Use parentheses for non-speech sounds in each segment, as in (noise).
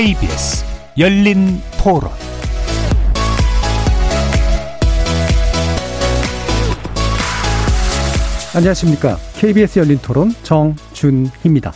KBS 열린 토론 안녕하십니까. KBS 열린 토론 정준희입니다.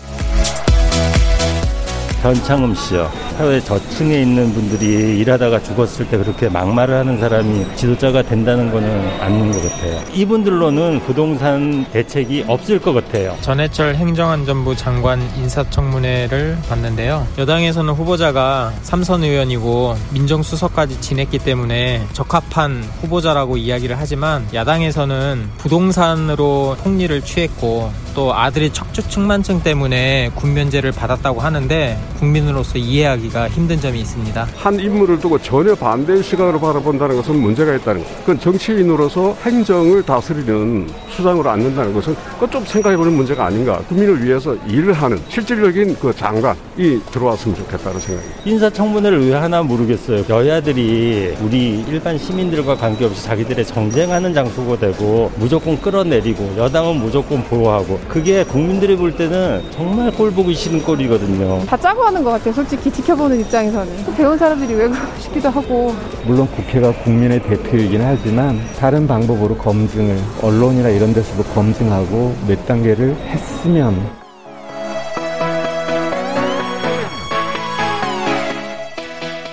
변창흠 씨요. 사회 저층에 있는 분들이 일하다가 죽었을 때 그렇게 막말을 하는 사람이 지도자가 된다는 거는 아닌 것 같아요. 이분들로는 부동산 대책이 없을 것 같아요. 전해철 행정안전부 장관 인사청문회를 봤는데요. 여당에서는 후보자가 삼선 의원이고 민정수석까지 지냈기 때문에 적합한 후보자라고 이야기를 하지만 야당에서는 부동산으로 통리를 취했고 또 아들이 척추측만증 때문에 군면제를 받았다고 하는데 국민으로서 이해하기 가 힘든 점이 있습니다. 한 인물을 두고 전혀 반대의 시각으로 바라본다는 것은 문제가 있다는 것. 그건 정치인으로서 행정을 다스리는 수장으로 앉는다는 것은 그건 좀 생각해보는 문제가 아닌가. 국민을 위해서 일을 하는 실질적인 그 장관이 들어왔으면 좋겠다는 생각입니다. 인사청문회를 왜 하나 모르겠어요. 여야들이 우리 일반 시민들과 관계없이 자기들의 정쟁하는 장소가 되고 무조건 끌어내리고 여당은 무조건 보호하고 그게 국민들이 볼 때는 정말 꼴 보기 싫은 꼴이거든요. 다 짜고 하는 것 같아요. 솔직히 지켜 보는 입장에서는. 배운 사람들이 왜 그러고 싶기도 하고. 물론 국회가 국민의 대표이긴 하지만 다른 방법으로 검증을 언론이나 이런 데서도 검증하고 몇 단계를 했으면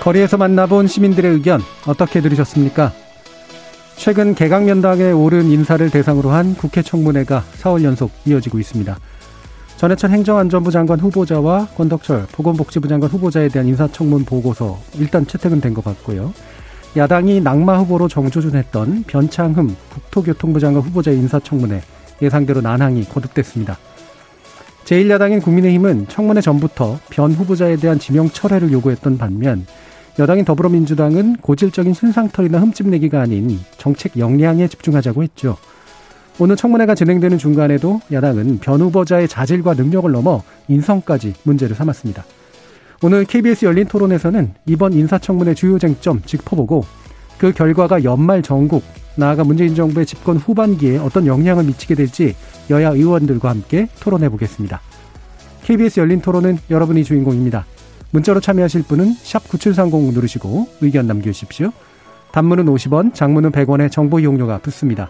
거리에서 만나본 시민들의 의견 어떻게 들으셨습니까? 최근 개각면당에 오른 인사를 대상으로 한 국회 청문회가 4월 연속 이어지고 있습니다. 전해철 행정안전부 장관 후보자와 권덕철 보건복지부 장관 후보자에 대한 인사청문 보고서 일단 채택은 된 것 같고요. 야당이 낙마 후보로 정조준했던 변창흠 국토교통부 장관 후보자의 인사청문회 예상대로 난항이 거듭됐습니다. 제1야당인 국민의힘은 청문회 전부터 변 후보자에 대한 지명 철회를 요구했던 반면 여당인 더불어민주당은 고질적인 신상털이나 흠집내기가 아닌 정책 역량에 집중하자고 했죠. 오늘 청문회가 진행되는 중간에도 야당은 변 후보자의 자질과 능력을 넘어 인성까지 문제를 삼았습니다. 오늘 KBS 열린 토론에서는 이번 인사청문회 주요 쟁점 짚어보고 그 결과가 연말 전국 나아가 문재인 정부의 집권 후반기에 어떤 영향을 미치게 될지 여야 의원들과 함께 토론해 보겠습니다. KBS 열린 토론은 여러분이 주인공입니다. 문자로 참여하실 분은 9730 누르시고 의견 남겨주십시오. 단문은 50원, 장문은 100원의 정보 이용료가 붙습니다.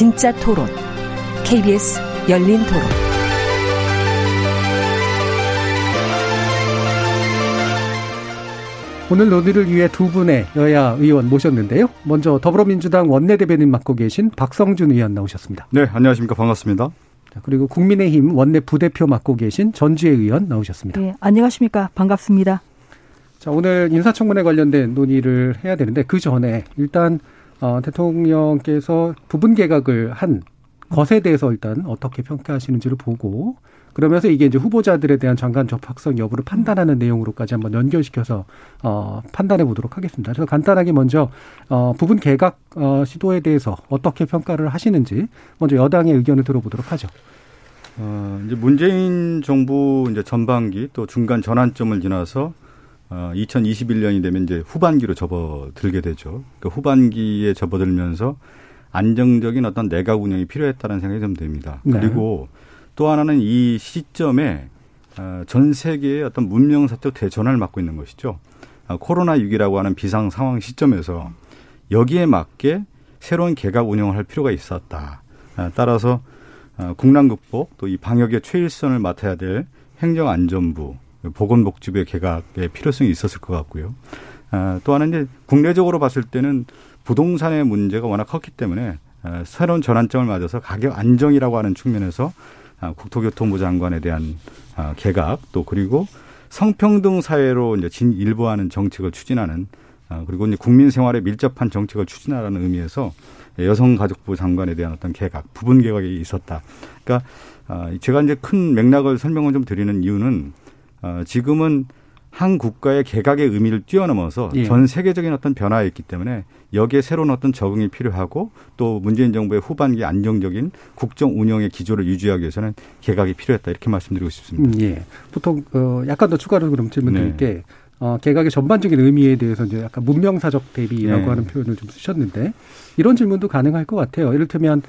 진짜 토론, KBS 열린 토론. 오늘 논의를 위해 두 분의 여야 의원 모셨는데요. 먼저 더불어민주당 원내대변인 맡고 계신 박성준 의원 나오셨습니다. 네, 안녕하십니까. 반갑습니다. 그리고 국민의힘 원내 부대표 맡고 계신 전주혜 의원 나오셨습니다. 네, 안녕하십니까. 반갑습니다. 자, 오늘 인사청문회 관련된 논의를 해야 되는데 그 전에 일단 어, 대통령께서 부분 개각을 한 것에 대해서 일단 어떻게 평가하시는지를 보고 그러면서 이게 이제 후보자들에 대한 장관 접학성 여부를 판단하는 내용으로까지 한번 연결시켜서 어 판단해 보도록 하겠습니다. 그래서 간단하게 먼저 어 부분 개각 어 시도에 대해서 어떻게 평가를 하시는지 먼저 여당의 의견을 들어보도록 하죠. 어 이제 문재인 정부 이제 전반기 또 중간 전환점을 지나서 어 2021년이 되면 이제 후반기로 접어들게 되죠. 그 후반기에 접어들면서 안정적인 어떤 내각 운영이 필요했다는 생각이 좀 듭니다. 네. 그리고 또 하나는 이 시점에 어, 전 세계의 어떤 문명사적 대전환을 맞고 있는 것이죠. 아, 코로나6이라고 하는 비상 상황 시점에서 여기에 맞게 새로운 개각 운영을 할 필요가 있었다. 아, 따라서 어, 국난 극복 또 이 방역의 최일선을 맡아야 될 행정안전부, 보건 복지부의 개각의 필요성이 있었을 것 같고요. 아, 또 하나는 이제 국내적으로 봤을 때는 부동산의 문제가 워낙 컸기 때문에 새로운 전환점을 맞아서 가격 안정이라고 하는 측면에서 아, 국토교통부 장관에 대한 아, 개각 또 그리고 성평등 사회로 이제 진일보하는 정책을 추진하는 아, 그리고 이제 국민 생활에 밀접한 정책을 추진하라는 의미에서 여성가족부 장관에 대한 어떤 개각, 부분 개각이 있었다. 그러니까 제가 이제 큰 맥락을 설명을 좀 드리는 이유는 지금은 한 국가의 개각의 의미를 뛰어넘어서 예. 전 세계적인 어떤 변화였기 때문에 여기에 새로운 어떤 적응이 필요하고 또 문재인 정부의 후반기 안정적인 국정 운영의 기조를 유지하기 위해서는 개각이 필요했다 이렇게 말씀드리고 싶습니다. 음, 예. 보통 어 약간 더 추가로 그럼 질문 네. 드릴게 어 개각의 전반적인 의미에 대해서 이제 약간 문명사적 대비라고 네. 하는 표현을 좀 쓰셨는데 이런 질문도 가능할 것 같아요. 이를테면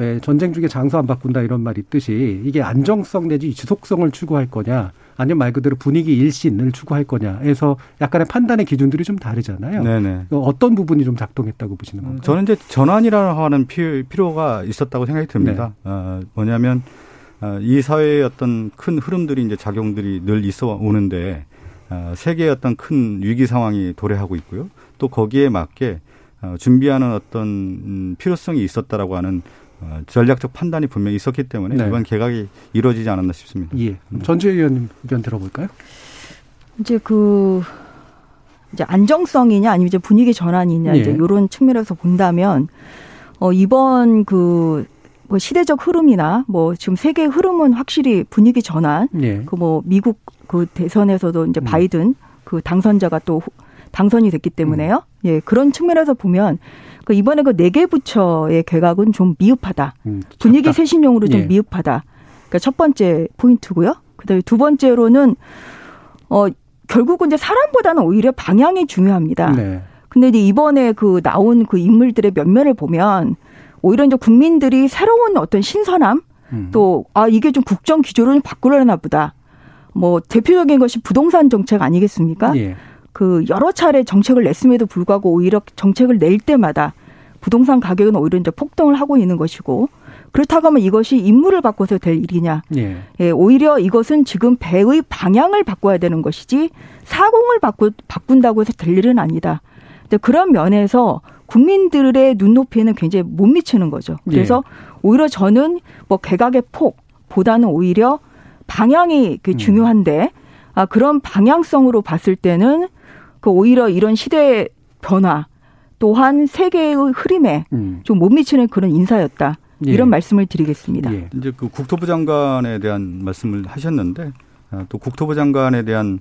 왜 전쟁 중에 장소 안 바꾼다 이런 말 있듯이 이게 안정성 내지 지속성을 추구할 거냐 아니면 말 그대로 분위기 일신을 추구할 거냐에서 약간의 판단의 기준들이 좀 다르잖아요. 네네. 어떤 부분이 좀 작동했다고 보시는 건가요? 저는 이제 전환이라고 하는 피- 필요가 있었다고 생각이 듭니다. 네. 어, 뭐냐면 어, 이 사회의 어떤 큰 흐름들이 이제 작용들이 늘 있어 오는데 어, 세계의 어떤 큰 위기 상황이 도래하고 있고요. 또 거기에 맞게 어, 준비하는 어떤 음, 필요성이 있었다라고 하는 어, 전략적 판단이 분명히 있었기 때문에 네. 이번 개각이 이루어지지 않았나 싶습니다. 예. 전주혜 의원님 의견 들어볼까요? 이제 그 이제 안정성이냐 아니면 이제 분위기 전환이냐 예. 이제 이런 측면에서 본다면 어 이번 그 뭐 시대적 흐름이나 뭐 지금 세계 흐름은 확실히 분위기 전환 예. 그뭐 미국 그 대선에서도 이제 음. 바이든 그 당선자가 또 후- 당선이 됐기 때문에요. 예 그런 측면에서 보면 그 이번에 그 네 개 부처의 개각은 좀 미흡하다. 음, 분위기. 쇄신용으로 좀 예. 미흡하다. 그러니까 첫 번째 포인트고요. 그다음에 두 번째로는 어 결국은 이제 사람보다는 오히려 방향이 중요합니다. 네. 근데 이제 이번에 그 나온 그 인물들의 면면을 보면 오히려 이제 국민들이 새로운 어떤 신선함 음. 또아 이게 좀 국정 기조를 좀 바꾸려나 보다. 뭐 대표적인 것이 부동산 정책 아니겠습니까? 예. 그 여러 차례 정책을 냈음에도 불구하고 오히려 정책을 낼 때마다 부동산 가격은 오히려 이제 폭등을 하고 있는 것이고 그렇다고 하면 이것이 인물을 바꿔서 될 일이냐? 예. 예, 오히려 이것은 지금 배의 방향을 바꿔야 되는 것이지 사공을 바꾸, 바꾼다고 해서 될 일은 아니다. 근데 그런 면에서 국민들의 눈높이에는 굉장히 못 미치는 거죠. 그래서 오히려 저는 뭐 개각의 폭보다는 오히려 방향이 그 중요한데 아, 그런 방향성으로 봤을 때는 그 오히려 이런 시대의 변화 또한 세계의 흐름에 음. 좀못 미치는 그런 인사였다. 예. 이런 말씀을 드리겠습니다. 예. 이제 그 국토부 장관에 대한 말씀을 하셨는데 아, 또 국토부 장관에 대한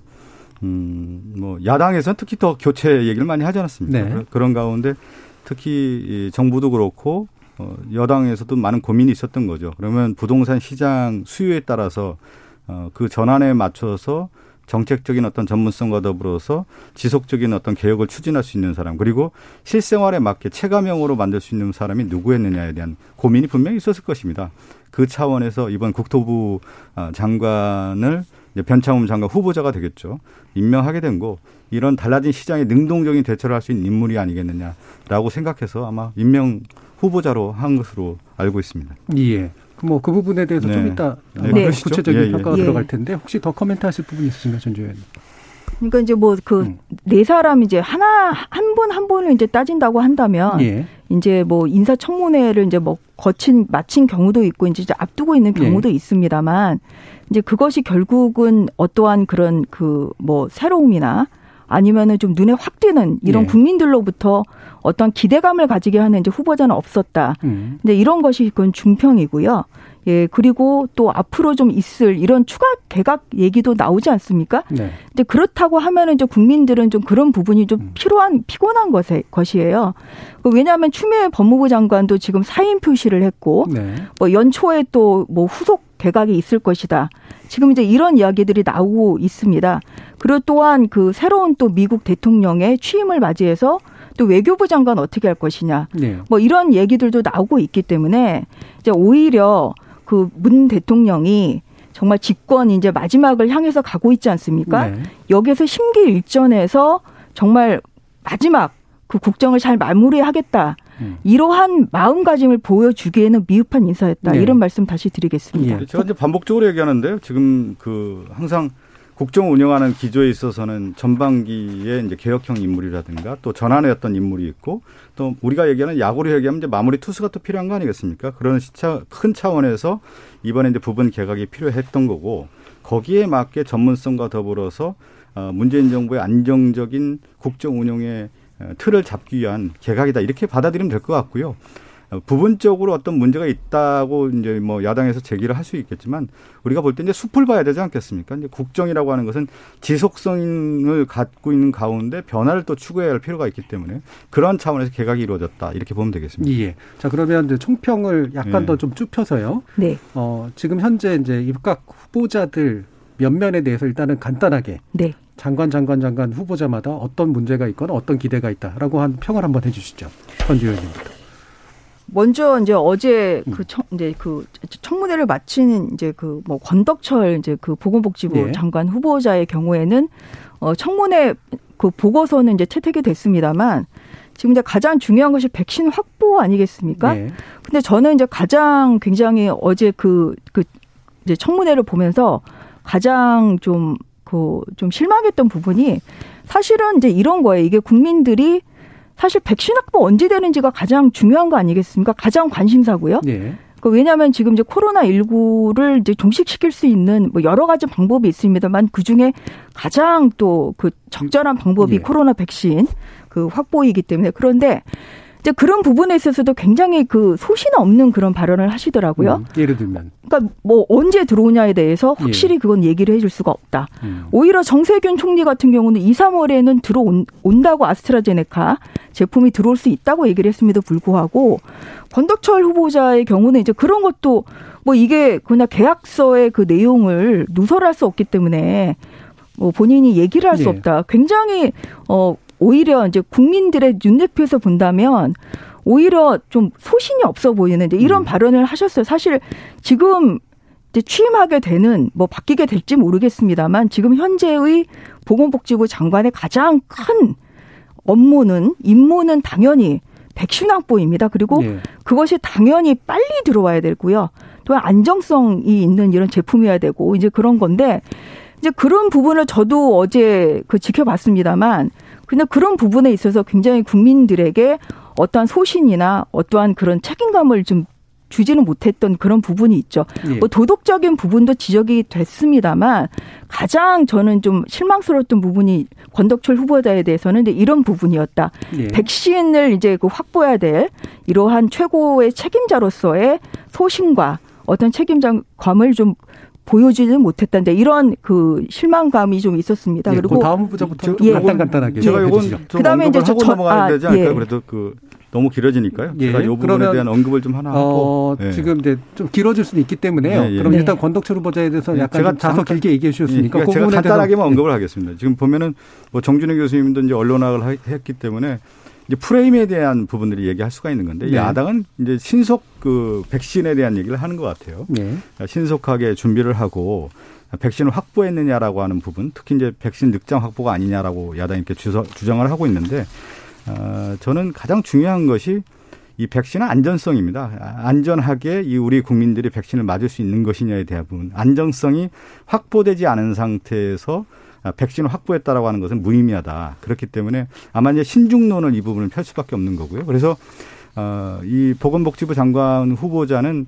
음, 뭐 야당에서는 특히 더 교체 얘기를 많이 하지 않았습니까? 네. 그런- 그런 가운데 특히 이 정부도 그렇고 어, 여당에서도 많은 고민이 있었던 거죠. 그러면 부동산 시장 수요에 따라서 어, 그 전환에 맞춰서 정책적인 어떤 전문성과 더불어서 지속적인 어떤 개혁을 추진할 수 있는 사람 그리고 실생활에 맞게 체감형으로 만들 수 있는 사람이 누구였느냐에 대한 고민이 분명히 있었을 것입니다. 그 차원에서 이번 국토부 아, 장관을 변창흠 장관 후보자가 되겠죠. 임명하게 된 거 이런 달라진 시장에 능동적인 대처를 할 수 있는 인물이 아니겠느냐라고 생각해서 아마 임명 후보자로 한 것으로 알고 있습니다. 예. 뭐 그 부분에 대해서 네. 좀 이따 네. 구체적인 예, 예. 평가가 예. 들어갈 텐데 혹시 더 코멘트하실 부분 있으신가요, 전주 의원님? 그러니까 이제 뭐 그 네 사람 이제 하나 한분한 분을 이제 따진다고 한다면 예. 이제 뭐 인사청문회를 이제 뭐 거친 마친 경우도 있고 이제 앞두고 있는 경우도 있습니다만 이제 그것이 결국은 어떠한 그런 그 뭐 새로움이나 아니면은 좀 눈에 확 띄는 이런 예. 국민들로부터 어떤 기대감을 가지게 하는 이제 후보자는 없었다. 음. 근데 이런 것이 그건 중평이고요. 예, 그리고 또 앞으로 좀 있을 이런 추가 개각 얘기도 나오지 않습니까? 네. 근데 그렇다고 하면은 이제 국민들은 좀 그런 부분이 좀 필요한 피곤한 것에, 것이에요. 그 왜냐하면 추미애 법무부 장관도 지금 사인 표시를 했고 네. 뭐 연초에 또 뭐 후속 개각이 있을 것이다. 지금 이제 이런 이야기들이 나오고 있습니다. 그리고 또한 그 새로운 또 미국 대통령의 취임을 맞이해서 또 외교부 장관 어떻게 할 것이냐. 네. 뭐 이런 얘기들도 나오고 있기 때문에 이제 오히려 그 문 대통령이 정말 집권 이제 마지막을 향해서 가고 있지 않습니까? 네. 여기에서 심기일전에서 정말 마지막 그 국정을 잘 마무리하겠다. 음. 이러한 마음가짐을 보여주기에는 미흡한 인사였다. 네. 이런 말씀 다시 드리겠습니다. 예. 제가 이제 반복적으로 얘기하는데요. 지금 그 항상 국정 운영하는 기조에 있어서는 전반기에 이제 개혁형 인물이라든가 또 전환의 어떤 인물이 있고 또 우리가 얘기하는 야구로 얘기하면 이제 마무리 투수가 또 필요한 거 아니겠습니까? 그런 시차 큰 차원에서 이번에 이제 부분 개각이 필요했던 거고 거기에 맞게 전문성과 더불어서 어, 문재인 정부의 안정적인 국정 운영의 어, 틀을 잡기 위한 개각이다 이렇게 받아들이면 될 것 같고요. 부분적으로 어떤 문제가 있다고 이제 뭐 야당에서 제기를 할 수 있겠지만 우리가 볼 때 이제 숲을 봐야 되지 않겠습니까? 이제 국정이라고 하는 것은 지속성을 갖고 있는 가운데 변화를 또 추구해야 할 필요가 있기 때문에 그런 차원에서 개각이 이루어졌다 이렇게 보면 되겠습니다. 예. 자 그러면 이제 총평을 약간 예. 더좀 좁혀서요. 네. 어, 지금 현재 이제 입각 후보자들 면면에 대해서 일단은 간단하게 네. 장관 장관 장관 후보자마다 어떤 문제가 있거나 어떤 기대가 있다라고 한 평을 한번 해주시죠. 권주 의원님부터. 먼저 이제 어제 음. 그 청, 이제 그 청문회를 마친 이제 그 뭐 권덕철 이제 그 보건복지부 예. 장관 후보자의 경우에는 어 청문회 그 보고서는 이제 채택이 됐습니다만 지금 이제 가장 중요한 것이 백신 확보 아니겠습니까? 네. 근데 저는 이제 가장 굉장히 어제 그, 그, 이제 청문회를 보면서 가장 좀, 그, 좀 실망했던 부분이 사실은 이제 이런 거예요. 이게 국민들이 사실 백신 확보 언제 되는지가 가장 중요한 거 아니겠습니까? 가장 관심사고요. 예. 그 왜냐하면 지금 이제 코로나 19를 이제 종식시킬 수 있는 뭐 여러 가지 방법이 있습니다만 그 중에 가장 또 그 적절한 방법이 예. 코로나 백신 그 확보이기 때문에 그런데 이제 그런 부분에 있어서도 굉장히 그 소신 없는 그런 발언을 하시더라고요. 음, 예를 들면. 그러니까 뭐 언제 들어오냐에 대해서 확실히 그건 얘기를 해줄 수가 없다. 음. 오히려 정세균 총리 같은 경우는 2, 3월에는 들어온다고 아스트라제네카 제품이 들어올 수 있다고 얘기를 했음에도 불구하고 권덕철 후보자의 경우는 이제 그런 것도 뭐 이게 그냥 계약서의 그 내용을 누설할 수 없기 때문에 뭐 본인이 얘기를 할수 예. 없다. 굉장히 어 오히려 이제 국민들의 눈높이에서 본다면 오히려 좀 소신이 없어 보이는데 이런 음. 발언을 하셨어요. 사실 지금 이제 취임하게 되는 뭐 바뀌게 될지 모르겠습니다만 지금 현재의 보건복지부 장관의 가장 큰 업무는 임무는 당연히 백신 확보입니다. 그리고 예. 그것이 당연히 빨리 들어와야 되고요. 또 안정성이 있는 이런 제품이어야 되고 이제 그런 건데 이제 그런 부분을 저도 어제 그 지켜봤습니다만 근데 그런 부분에 있어서 굉장히 국민들에게 어떠한 소신이나 어떠한 그런 책임감을 좀 주지는 못했던 그런 부분이 있죠. 예. 뭐 도덕적인 부분도 지적이 됐습니다만 가장 저는 좀 실망스러웠던 부분이 권덕철 후보자에 대해서는 이런 부분이었다. 예. 백신을 이제 그 확보해야 될 이러한 최고의 책임자로서의 소신과 어떤 책임감을 좀 보여주지는 못했다는데 이런 그 실망감이 좀 있었습니다. 예, 그리고 그 다음 후보자부터 예. 간단 간단하게 제가 예. 좀 그다음에 이제 하고 저- 넘어가야 아, 되지 않을까요? 예. 그래도 그 너무 길어지니까요. 예, 제가 이 부분에 그러면, 대한 언급을 좀 하나 어, 하고 예. 지금 이제 좀 길어질 수는 있기 때문에요. 네, 예. 그럼 네. 일단 권덕철 후보자에 대해서 예, 약간 제가 잠깐- 길게 얘기해 주셨으니까 예, 그 제가 간단하게만 언급을 하겠습니다. 지금 보면은 뭐 정준영 교수님도 이제 언론학을 하- 했기 때문에 이제 프레임에 대한 부분들이 얘기할 수가 있는 건데 네. 야당은 이제 신속 그 백신에 대한 얘기를 하는 것 같아요. 예. 신속하게 준비를 하고 백신을 확보했느냐라고 하는 부분, 특히 이제 백신 늑장 확보가 아니냐라고 야당이 이렇게 주장을 하고 있는데 어, 저는 가장 중요한 것이 이 백신의 안전성입니다. 안전하게 이 우리 국민들이 백신을 맞을 수 있는 것이냐에 대한 부분, 안정성이 확보되지 않은 상태에서 백신을 확보했다라고 하는 것은 무의미하다. 그렇기 때문에 아마 이제 신중론을 이 부분을 펼 수밖에 없는 거고요. 그래서 어, 이 보건복지부 장관 후보자는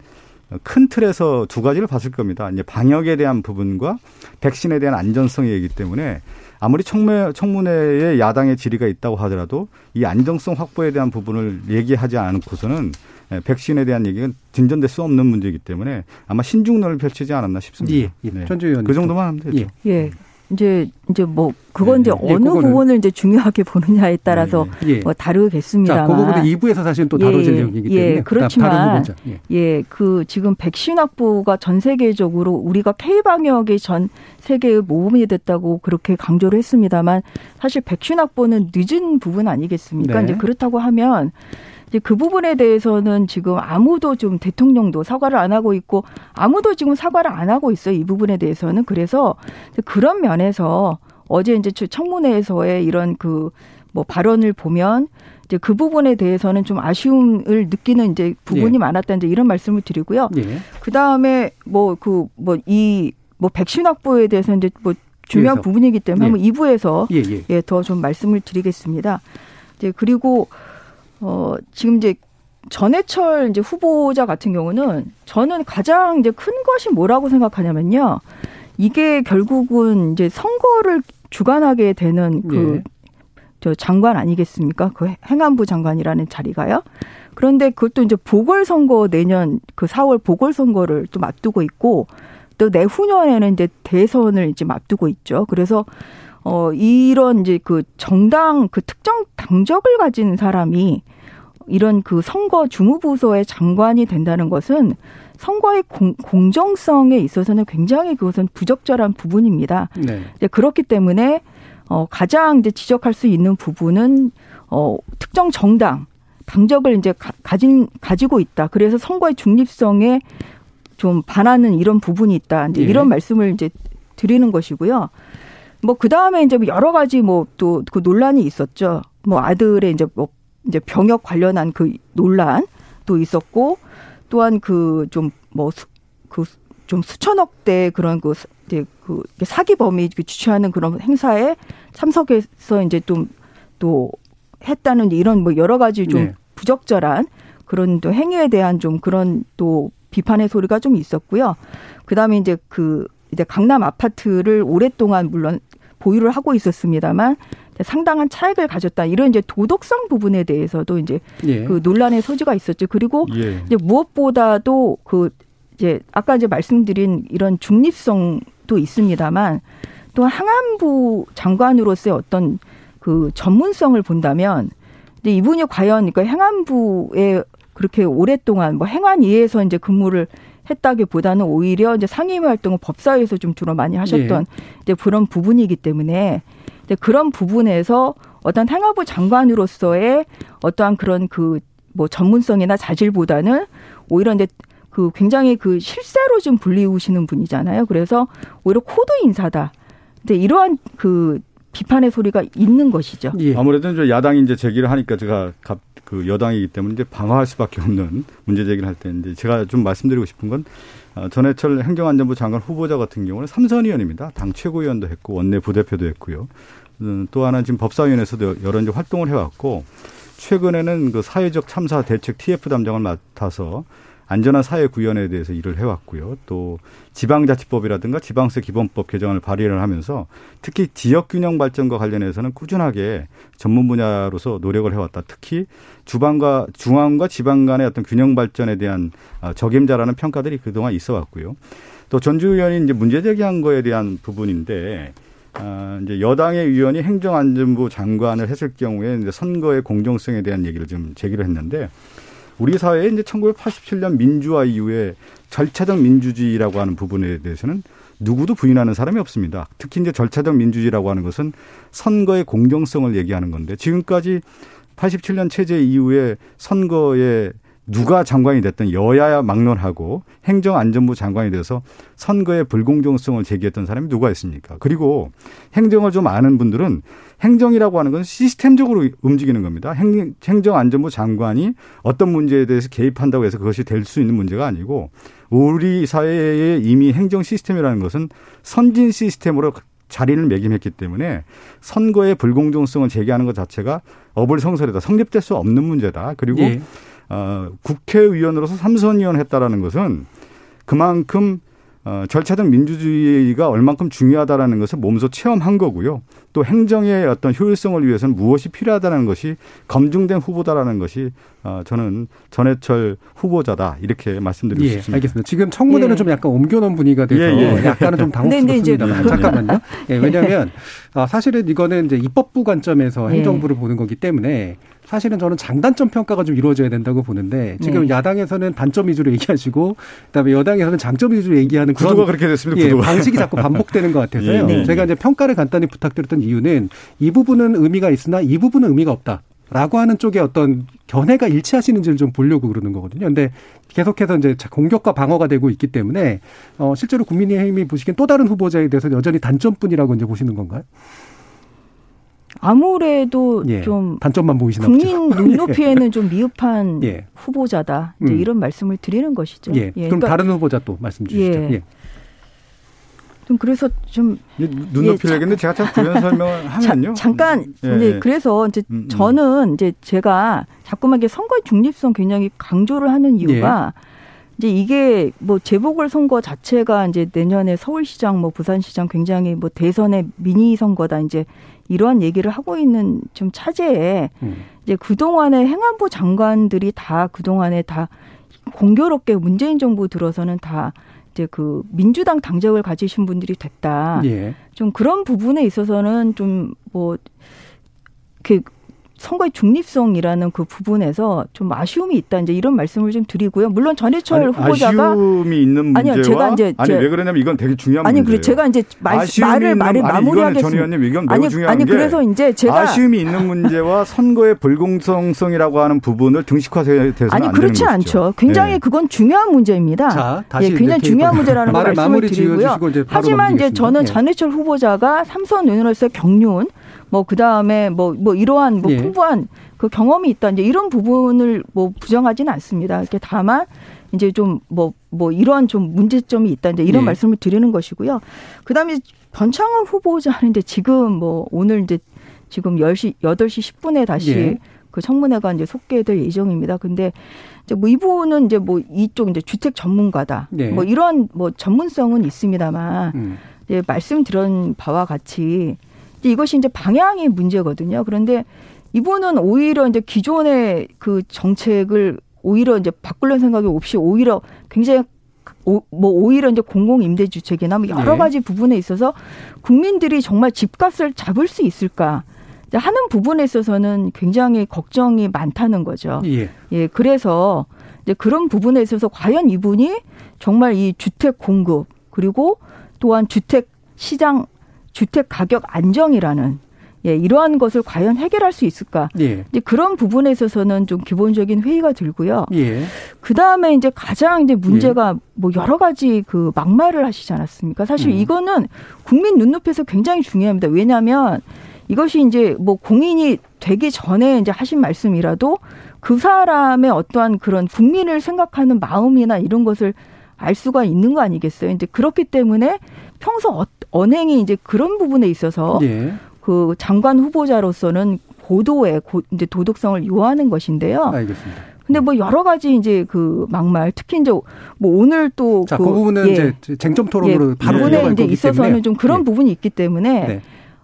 큰 틀에서 두 가지를 봤을 겁니다. 이제 방역에 대한 부분과 백신에 대한 안전성이기 때문에 아무리 청문, 청문회에 야당의 질의가 있다고 하더라도 이 안정성 확보에 대한 부분을 얘기하지 않고서는 예, 백신에 대한 얘기는 진전될 수 없는 문제이기 때문에 아마 신중론을 펼치지 않았나 싶습니다. 예. 예. 네. 전주 의원님. 그 정도만 하면 되죠. 예. 예. 이제 이제 뭐 그건 네, 이제 네. 어느 예, 그거는- 부분을 이제 중요하게 (laughs) 보느냐에 따라서 예. 뭐 자, 다르겠습니다만. 그 부분은 2부에서 사실은 또 다뤄질 예, 내용이기 예, 때문에 그렇지만. 예. 예, 그 지금 백신 확보가 전 세계적으로 우리가 K 방역이 전 세계의 모범이 됐다고 그렇게 강조를 했습니다만 사실 백신 확보는 늦은 부분 아니겠습니까? 네. 이제 그렇다고 하면 이제 그 부분에 대해서는 지금 아무도 좀 대통령도 사과를 안 하고 있고 아무도 지금 사과를 안 하고 있어요. 이 부분에 대해서는 그래서 그런 면에서 어제 이제 청문회에서의 이런 그 뭐 발언을 보면 이제 그 부분에 대해서는 좀 아쉬움을 느끼는 이제 부분이 예. 많았다 이제 이런 말씀을 드리고요. 예. 그 다음에 뭐 그 뭐 이뭐 백신 확보에 대해서 이제 뭐 중요한 뒤에서. 부분이기 때문에 예. 한번 2부에서 예, 예. 예, 더좀 말씀을 드리겠습니다. 이제 그리고 어 지금 이제 전해철 이제 후보자 같은 경우는 저는 가장 이제 큰 것이 뭐라고 생각하냐면요. 이게 결국은 이제 선거를 주관하게 되는 그 예. 저 장관 아니겠습니까? 그 행안부 장관이라는 자리가요. 그런데 그것도 이제 보궐선거 내년 그 4월 보궐선거를 좀 앞두고 있고 또 내후년에는 이제 대선을 이제 앞두고 있죠. 그래서 어 이런 이제 그 정당 그 특정 당적을 가진 사람이 이런 그 선거 주무부서의 장관이 된다는 것은 선거의 공, 공정성에 있어서는 굉장히 그것은 부적절한 부분입니다. 네. 이제 그렇기 때문에 어 가장 이제 지적할 수 있는 부분은 어 특정 정당 당적을 이제 가, 가진 가지고 있다. 그래서 선거의 중립성에 좀 반하는 이런 부분이 있다. 이제 예. 이런 말씀을 이제 드리는 것이고요. 뭐 그 다음에 이제 여러 가지 뭐 또 그 논란이 있었죠. 뭐 아들의 이제 뭐 이제 병역 관련한 그 논란도 있었고 또한 그 좀 뭐그 좀 수천억 대 그런 그 수- 이제 그 사기범이 그 주최하는 그런 행사에 참석해서 이제 좀 또 했다는 이런 뭐 여러 가지 좀 네. 부적절한 그런 또 행위에 대한 좀 그런 또 비판의 소리가 좀 있었고요. 그다음에 이제 그 이제 강남 아파트를 오랫동안 물론 보유를 하고 있었습니다만 상당한 차익을 가졌다 이런 이제 도덕성 부분에 대해서도 이제 예. 그 논란의 소지가 있었죠. 그리고 예. 이제 무엇보다도 그 이제 아까 이제 말씀드린 이런 중립성도 있습니다만 또 항안부 장관으로서의 어떤 그 전문성을 본다면 이제 이분이 과연 그 행안부에 그렇게 오랫동안 뭐 행안위에서 이제 근무를 했다기보다는 오히려 이제 상임위 활동을 법사위에서 좀 주로 많이 하셨던 이제 그런 부분이기 때문에 이제 그런 부분에서 어떤 행안부 장관으로서의 어떠한 그런 그 뭐 전문성이나 자질보다는 오히려 이제 그 굉장히 그 실세로 좀 불리우시는 분이잖아요. 그래서 오히려 코드 인사다. 이제 이러한 그 비판의 소리가 있는 것이죠. 예. 아무래도 이제 야당이 이제 제기를 하니까 제가 갑, 그 여당이기 때문에 이제 방어할 수밖에 없는 문제 제기를 할 때인데 제가 좀 말씀드리고 싶은 건 어, 전해철 행정안전부 장관 후보자 같은 경우는 삼선 의원입니다. 당 최고위원도 했고 원내 부대표도 했고요. 음, 또 하나 지금 법사위원회에서도 여러 이제 활동을 해왔고 최근에는 그 사회적 참사 대책 TF 담당을 맡아서 안전한 사회 구현에 대해서 일을 해왔고요. 또 지방자치법이라든가 지방세 기본법 개정을 발의를 하면서 특히 지역 균형 발전과 관련해서는 꾸준하게 전문 분야로서 노력을 해왔다. 특히 주방과 중앙과 지방 간의 어떤 균형 발전에 대한 아, 적임자라는 평가들이 그동안 있어 왔고요. 또 전주 의원이 이제 문제 제기한 거에 대한 부분인데 아, 이제 여당의 의원이 행정안전부 장관을 했을 경우에 이제 선거의 공정성에 대한 얘기를 좀 제기를 했는데 우리 사회에 이제 1987년 민주화 이후에 절차적 민주주의라고 하는 부분에 대해서는 누구도 부인하는 사람이 없습니다. 특히 이제 절차적 민주주의라고 하는 것은 선거의 공정성을 얘기하는 건데 지금까지 87년 체제 이후에 선거에 누가 장관이 됐든 여야야 막론하고 행정안전부 장관이 돼서 선거의 불공정성을 제기했던 사람이 누가 있습니까? 그리고 행정을 좀 아는 분들은 행정이라고 하는 건 시스템적으로 움직이는 겁니다. 행, 행정안전부 장관이 어떤 문제에 대해서 개입한다고 해서 그것이 될 수 있는 문제가 아니고 우리 사회에 이미 행정 시스템이라는 것은 선진 시스템으로 자리를 매김했기 때문에 선거의 불공정성을 제기하는 것 자체가 어불성설이다. 성립될 수 없는 문제다. 그리고 예. 어, 국회의원으로서 삼선 의원 했다라는 것은 그만큼 어, 절차적 민주주의가 얼만큼 중요하다라는 것을 몸소 체험한 거고요. 또 행정의 어떤 효율성을 위해서는 무엇이 필요하다는 것이 검증된 후보다라는 것이 어, 저는 전해철 후보자다 이렇게 말씀드리고 예, 싶습니다. 알겠습니다. 지금 청문회는 예. 좀 약간 옮겨놓은 분위기가 돼서 예, 예. 약간은 좀 (laughs) 네, 네, 그- 잠깐만요. 예, 왜냐하면 (laughs) 아, 사실은 이거는 이제 입법부 관점에서 예. 행정부를 보는 거기 때문에 사실은 저는 장단점 평가가 좀 이루어져야 된다고 보는데 지금 네. 야당에서는 단점 위주로 얘기하시고 그다음에 여당에서는 장점 위주로 얘기하는 그런 구도가 그렇게 됐습니다. 예. 방식이 자꾸 반복되는 것 같아서요. 예, 네. 제가 이제 평가를 간단히 부탁드렸던 이유는 이 부분은 의미가 있으나 이 부분은 의미가 없다. 라고 하는 쪽에 어떤 견해가 일치하시는지를 좀 보려고 그러는 거거든요. 근데 계속해서 이제 공격과 방어가 되고 있기 때문에 어 실제로 국민의힘이 보시기엔 또 다른 후보자에 대해서 여전히 단점뿐이라고 이제 보시는 건가요? 아무래도 예. 좀 단점만 보이시나 보죠. 국민 (laughs) 눈높이에는 좀 미흡한 (laughs) 예. 후보자다. 이제 음. 이런 말씀을 드리는 것이죠. 예. 그럼 그러니까 다른 후보자 또 말씀 주시죠. 예. 예. 좀 그래서 좀 눈높이를 예, 얘기했는데 제가 참 부연 설명을 하면요. 자- 잠깐 예, 이제 예. 그래서 이제 음, 음. 저는 이제 제가 자꾸만 이게 선거의 중립성 굉장히 강조를 하는 이유가 예. 이제 이게 뭐 재보궐 선거 자체가 이제 내년에 서울시장 뭐 부산시장 굉장히 뭐 대선의 미니 선거다 이제 이러한 얘기를 하고 있는 좀 차제에 음. 이제 그동안에 행안부 장관들이 다 그동안에 다 공교롭게 문재인 정부 들어서는 다 이제 그 민주당 당적을 가지신 분들이 됐다. 예. 좀 그런 부분에 있어서는 좀뭐 그 선거의 중립성이라는 그 부분에서 좀 아쉬움이 있다 이제 이런 말씀을 좀 드리고요. 물론 전해철 아니, 후보자가 아쉬움이 있는 문제와 아니요, 제가 이제 아니 왜 그러냐면 이건 되게 중요한 아니, 문제예요. 그리고 제가 이제 말, 말을 말을 마무리하겠습니다. 전 의원님 이건 매우 아니, 중요한 아니 게 그래서 이제 제가 아쉬움이 있는 문제와 선거의 불공정성이라고 하는 부분을 등식화돼서는 아니 그렇지 않죠. 굉장히 네. 그건 중요한 문제입니다. 자, 다시 예, 굉장히 중요한 문제라는 걸 말씀을 드리고요. 이제 하지만 이제 저는 예. 전해철 후보자가 삼선 의원으로서 경륜 뭐 그다음에 뭐뭐 뭐 이러한 뭐 예. 풍부한 그 경험이 있다 이제 이런 부분을 뭐 부정하지는 않습니다. 이렇게 다만 이제 좀 뭐뭐 뭐 이러한 좀 문제점이 있다 이제 이런 예. 말씀을 드리는 것이고요. 그다음에 변창흠 후보자는 이제 지금 뭐 오늘 이제 지금 10시 8시 10분에 다시 예. 그 청문회가 이제 속개될 예정입니다. 근데 이제 뭐 이분은 이제 뭐 이쪽 이제 주택 전문가다. 네. 뭐 이런 뭐 전문성은 있습니다만 음. 이제 말씀드린 바와 같이 이것이 이제 방향의 문제거든요. 그런데 이분은 오히려 이제 기존의 그 정책을 오히려 이제 바꾸려는 생각이 없이 오히려 굉장히 오, 뭐 오히려 이제 공공 임대 주택이나 뭐 여러 네. 가지 부분에 있어서 국민들이 정말 집값을 잡을 수 있을까 하는 부분에 있어서는 굉장히 걱정이 많다는 거죠. 예. 예 그래서 이제 그런 부분에 있어서 과연 이분이 정말 이 주택 공급 그리고 또한 주택 시장 주택 가격 안정이라는 예, 이러한 것을 과연 해결할 수 있을까? 예. 이제 그런 부분에 있어서는 좀 기본적인 회의가 들고요. 예. 그 다음에 이제 가장 이제 문제가 예. 뭐 여러 가지 그 막말을 하시지 않았습니까? 사실 음. 이거는 국민 눈높이에서 굉장히 중요합니다. 왜냐하면 이것이 이제 뭐 공인이 되기 전에 이제 하신 말씀이라도 그 사람의 어떠한 그런 국민을 생각하는 마음이나 이런 것을 알 수가 있는 거 아니겠어요? 이제 그렇기 때문에 평소 어, 언행이 이제 그런 부분에 있어서 예. 그 장관 후보자로서는 고도의 고, 이제 도덕성을 요하는 것인데요. 알겠습니다. 근데 뭐 여러 가지 이제 그 막말 특히 이제 뭐 오늘 또 자, 그, 그 부분은 예, 이제 쟁점 토론으로 예, 바로 부분에 이제 있어서는 때문에. 좀 그런 예. 부분이 있기 때문에 네.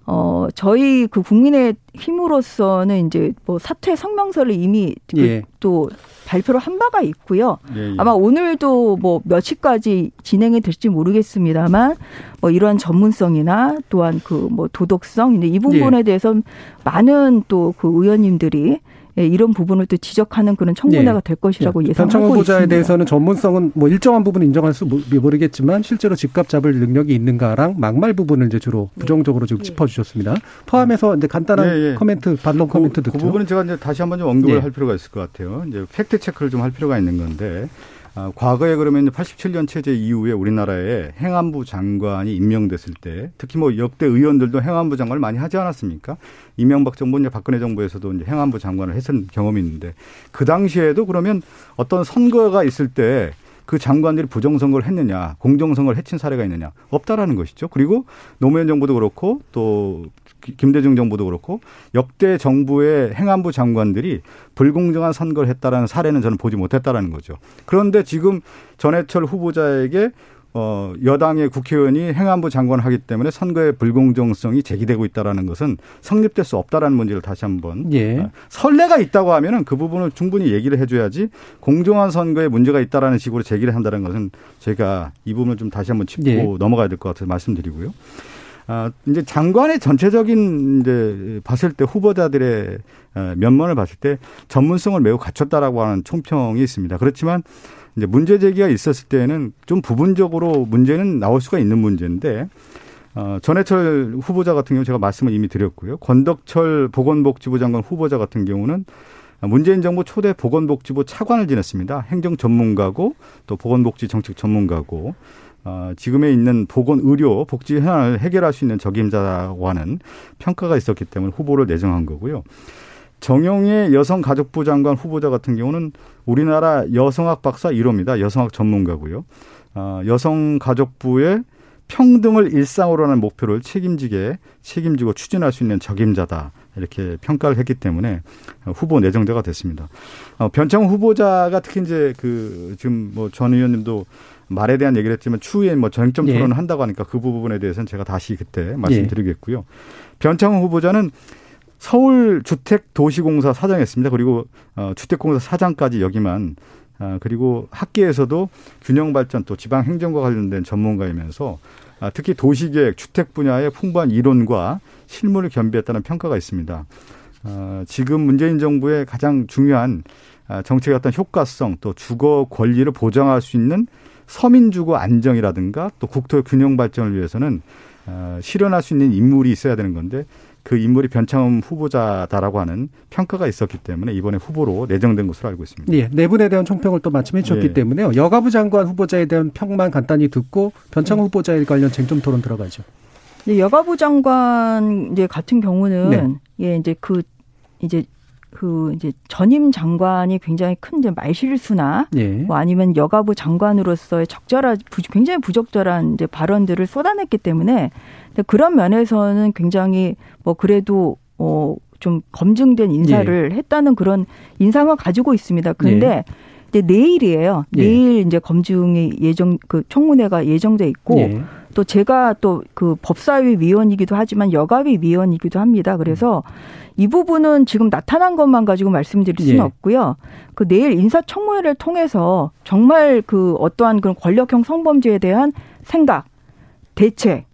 어, 저희 그 국민의 힘으로서는 이제 뭐 사퇴 성명서를 이미 그 예. 또 발표를 한 바가 있고요. 예, 예. 아마 오늘도 뭐 몇 시까지 진행이 될지 모르겠습니다만 뭐 이러한 전문성이나 또한 그 뭐 도덕성 이 부분에 예. 대해서 많은 또 그 의원님들이 예, 이런 부분을 또 지적하는 그런 청문회가 네. 될 것이라고 네. 예상하고 있습니다. 후보자에 대해서는 전문성은 뭐 일정한 부분 인정할 수 모르겠지만 실제로 집값 잡을 능력이 있는가랑 막말 부분을 이제 주로 네. 부정적으로 지금 네. 짚어주셨습니다. 포함해서 이제 간단한 예, 예. 코멘트, 반론 그, 코멘트 듣죠. 그 부분은 제가 이제 다시 한번 좀 언급을 예. 할 필요가 있을 것 같아요. 이제 팩트 체크를 좀 할 필요가 있는 건데 아, 과거에 그러면 87년 체제 이후에 우리나라에 행안부 장관이 임명됐을 때 특히 뭐 역대 의원들도 행안부 장관을 많이 하지 않았습니까? 이명박 정부, 이제 박근혜 정부에서도 이제 행안부 장관을 했던 경험이 있는데 그 당시에도 그러면 어떤 선거가 있을 때 그 장관들이 부정선거를 했느냐, 공정선거를 해친 사례가 있느냐, 없다라는 것이죠. 그리고 노무현 정부도 그렇고 또 김대중 정부도 그렇고 역대 정부의 행안부 장관들이 불공정한 선거를 했다라는 사례는 저는 보지 못했다라는 거죠. 그런데 지금 전해철 후보자에게 어, 여당의 국회의원이 행안부 장관을 하기 때문에 선거의 불공정성이 제기되고 있다라는 것은 성립될 수 없다라는 문제를 다시 한번 예. 어, 선례가 있다고 하면은 그 부분을 충분히 얘기를 해줘야지 공정한 선거에 문제가 있다라는 식으로 제기를 한다는 것은 제가 이 부분을 좀 다시 한번 짚고 예. 넘어가야 될 것 같아서 말씀드리고요. 아, 이제 장관의 전체적인 이제 봤을 때 후보자들의 어, 면면을 봤을 때 전문성을 매우 갖췄다라고 하는 총평이 있습니다. 그렇지만 이제 문제 제기가 있었을 때는 좀 부분적으로 문제는 나올 수가 있는 문제인데 어, 전해철 후보자 같은 경우 제가 말씀을 이미 드렸고요. 권덕철 보건복지부 장관 후보자 같은 경우는 문재인 정부 초대 보건복지부 차관을 지냈습니다. 행정 전문가고 또 보건복지 정책 전문가고 어, 지금에 있는 보건 의료 복지 현안을 해결할 수 있는 적임자라고 하는 평가가 있었기 때문에 후보를 내정한 거고요. 정용의 여성가족부 장관 후보자 같은 경우는 우리나라 여성학 박사 1호입니다. 여성학 전문가고요. 어, 여성가족부의 평등을 일상으로 하는 목표를 책임지게 책임지고 추진할 수 있는 적임자다. 이렇게 평가를 했기 때문에 후보 내정자가 됐습니다. 어, 변창 후보자가 특히 이제 그 지금 뭐 전 의원님도 말에 대한 얘기를 했지만 추후에 뭐 전점 예. 토론을 한다고 하니까 그 부분에 대해서는 제가 다시 그때 말씀드리겠고요. 변창훈 후보자는 서울 주택도시공사 사장했습니다. 그리고 어, 주택공사 사장까지 여기만 아, 그리고 학계에서도 균형 발전 또 지방 행정과 관련된 전문가이면서 아, 특히 도시계획, 주택 분야의 풍부한 이론과 실무를 겸비했다는 평가가 있습니다. 아, 지금 문재인 정부의 가장 중요한 아, 정책의 어떤 효과성 또 주거 권리를 보장할 수 있는 서민 주거 안정이라든가 또 국토 균형 발전을 위해서는 어, 실현할 수 있는 인물이 있어야 되는 건데 그 인물이 변창흠 후보자다라고 하는 평가가 있었기 때문에 이번에 후보로 내정된 것으로 알고 있습니다. 예, 네 분에 대한 총평을 또 마침 해 주셨기 예. 때문에요. 여가부 장관 후보자에 대한 평만 간단히 듣고 변창 후보자에 관련 쟁점 토론 들어가죠. 이제 여가부 장관 이제 같은 경우는 네. 예 이제 그 이제 그 이제 전임 장관이 굉장히 큰 이제 말실수나 예. 뭐 아니면 여가부 장관으로서의 적절한 부- 굉장히 부적절한 이제 발언들을 쏟아냈기 때문에 그런 면에서는 굉장히 뭐 그래도 어좀 검증된 인사를 했다는 그런 인상을 가지고 있습니다. 근데 이제 내일이에요. 예. 내일 이제 검증이 예정 그 청문회가 예정돼 있고 예. 또 제가 또 그 법사위 위원이기도 하지만 여가위 위원이기도 합니다. 그래서 이 부분은 지금 나타난 것만 가지고 말씀드릴 수는 예. 없고요. 그 내일 인사청문회를 통해서 정말 그 어떠한 그런 권력형 성범죄에 대한 생각, 대책,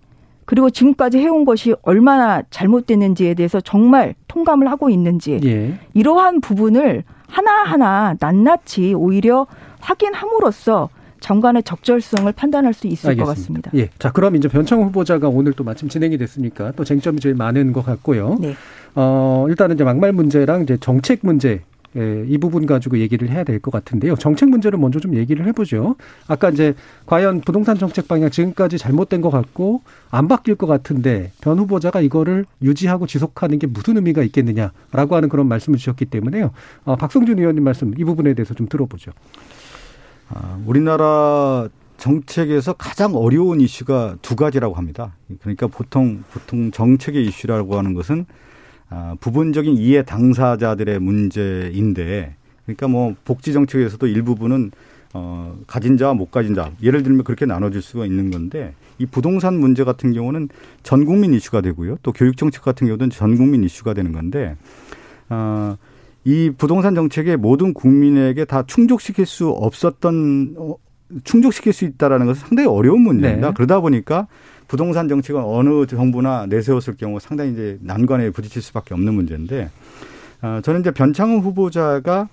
그리고 지금까지 해온 것이 얼마나 잘못됐는지에 대해서 정말 통감을 하고 있는지 예. 이러한 부분을 하나하나 낱낱이 오히려 확인함으로써 장관의 적절성을 판단할 수 있을 것 같습니다. 예. 자, 그럼 이제 변창 후보자가 오늘 또 마침 진행이 됐으니까 또 쟁점이 제일 많은 것 같고요. 네. 어, 일단은 이제 막말 문제랑 이제 정책 문제 예, 이 부분 가지고 얘기를 해야 될 것 같은데요. 정책 문제를 먼저 좀 얘기를 해보죠. 아까 이제 과연 부동산 정책 방향 지금까지 잘못된 것 같고 안 바뀔 것 같은데 변 후보자가 이거를 유지하고 지속하는 게 무슨 의미가 있겠느냐라고 하는 그런 말씀을 주셨기 때문에요. 어, 박성준 의원님 말씀 이 부분에 대해서 좀 들어보죠. 아, 우리나라 정책에서 가장 어려운 이슈가 두 가지라고 합니다. 그러니까 보통 보통 정책의 이슈라고 하는 것은 아, 부분적인 이해 당사자들의 문제인데, 그러니까 뭐 복지 정책에서도 일부분은 어, 가진 자와 못 가진 자, 예를 들면 그렇게 나눠질 수가 있는 건데, 이 부동산 문제 같은 경우는 전 국민 이슈가 되고요. 또 교육 정책 같은 경우는 전 국민 이슈가 되는 건데, 어, 이 부동산 정책에 모든 국민에게 다 충족시킬 수 없었던 어, 충족시킬 수 있다라는 것은 상당히 어려운 문제입니다. 네. 그러다 보니까 부동산 정책은 어느 정부나 내세웠을 경우 상당히 이제 난관에 부딪힐 수밖에 없는 문제인데 어, 저는 이제 변창흠 후보자가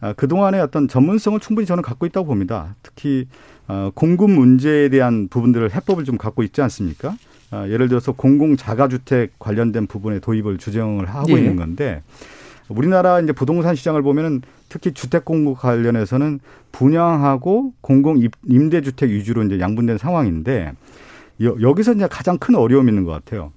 아, 그동안의 어떤 전문성을 충분히 저는 갖고 있다고 봅니다. 특히 어, 공급 문제에 대한 부분들을 해법을 좀 갖고 있지 않습니까? 아, 예를 들어서 공공 자가주택 관련된 부분의 도입을 주정을 하고 예. 있는 건데 우리나라 이제 부동산 시장을 보면은 특히 주택 공급 관련해서는 분양하고 공공 입- 임대 주택 위주로 이제 양분된 상황인데 여, 여기서 이제 가장 큰 어려움이 있는 것 같아요.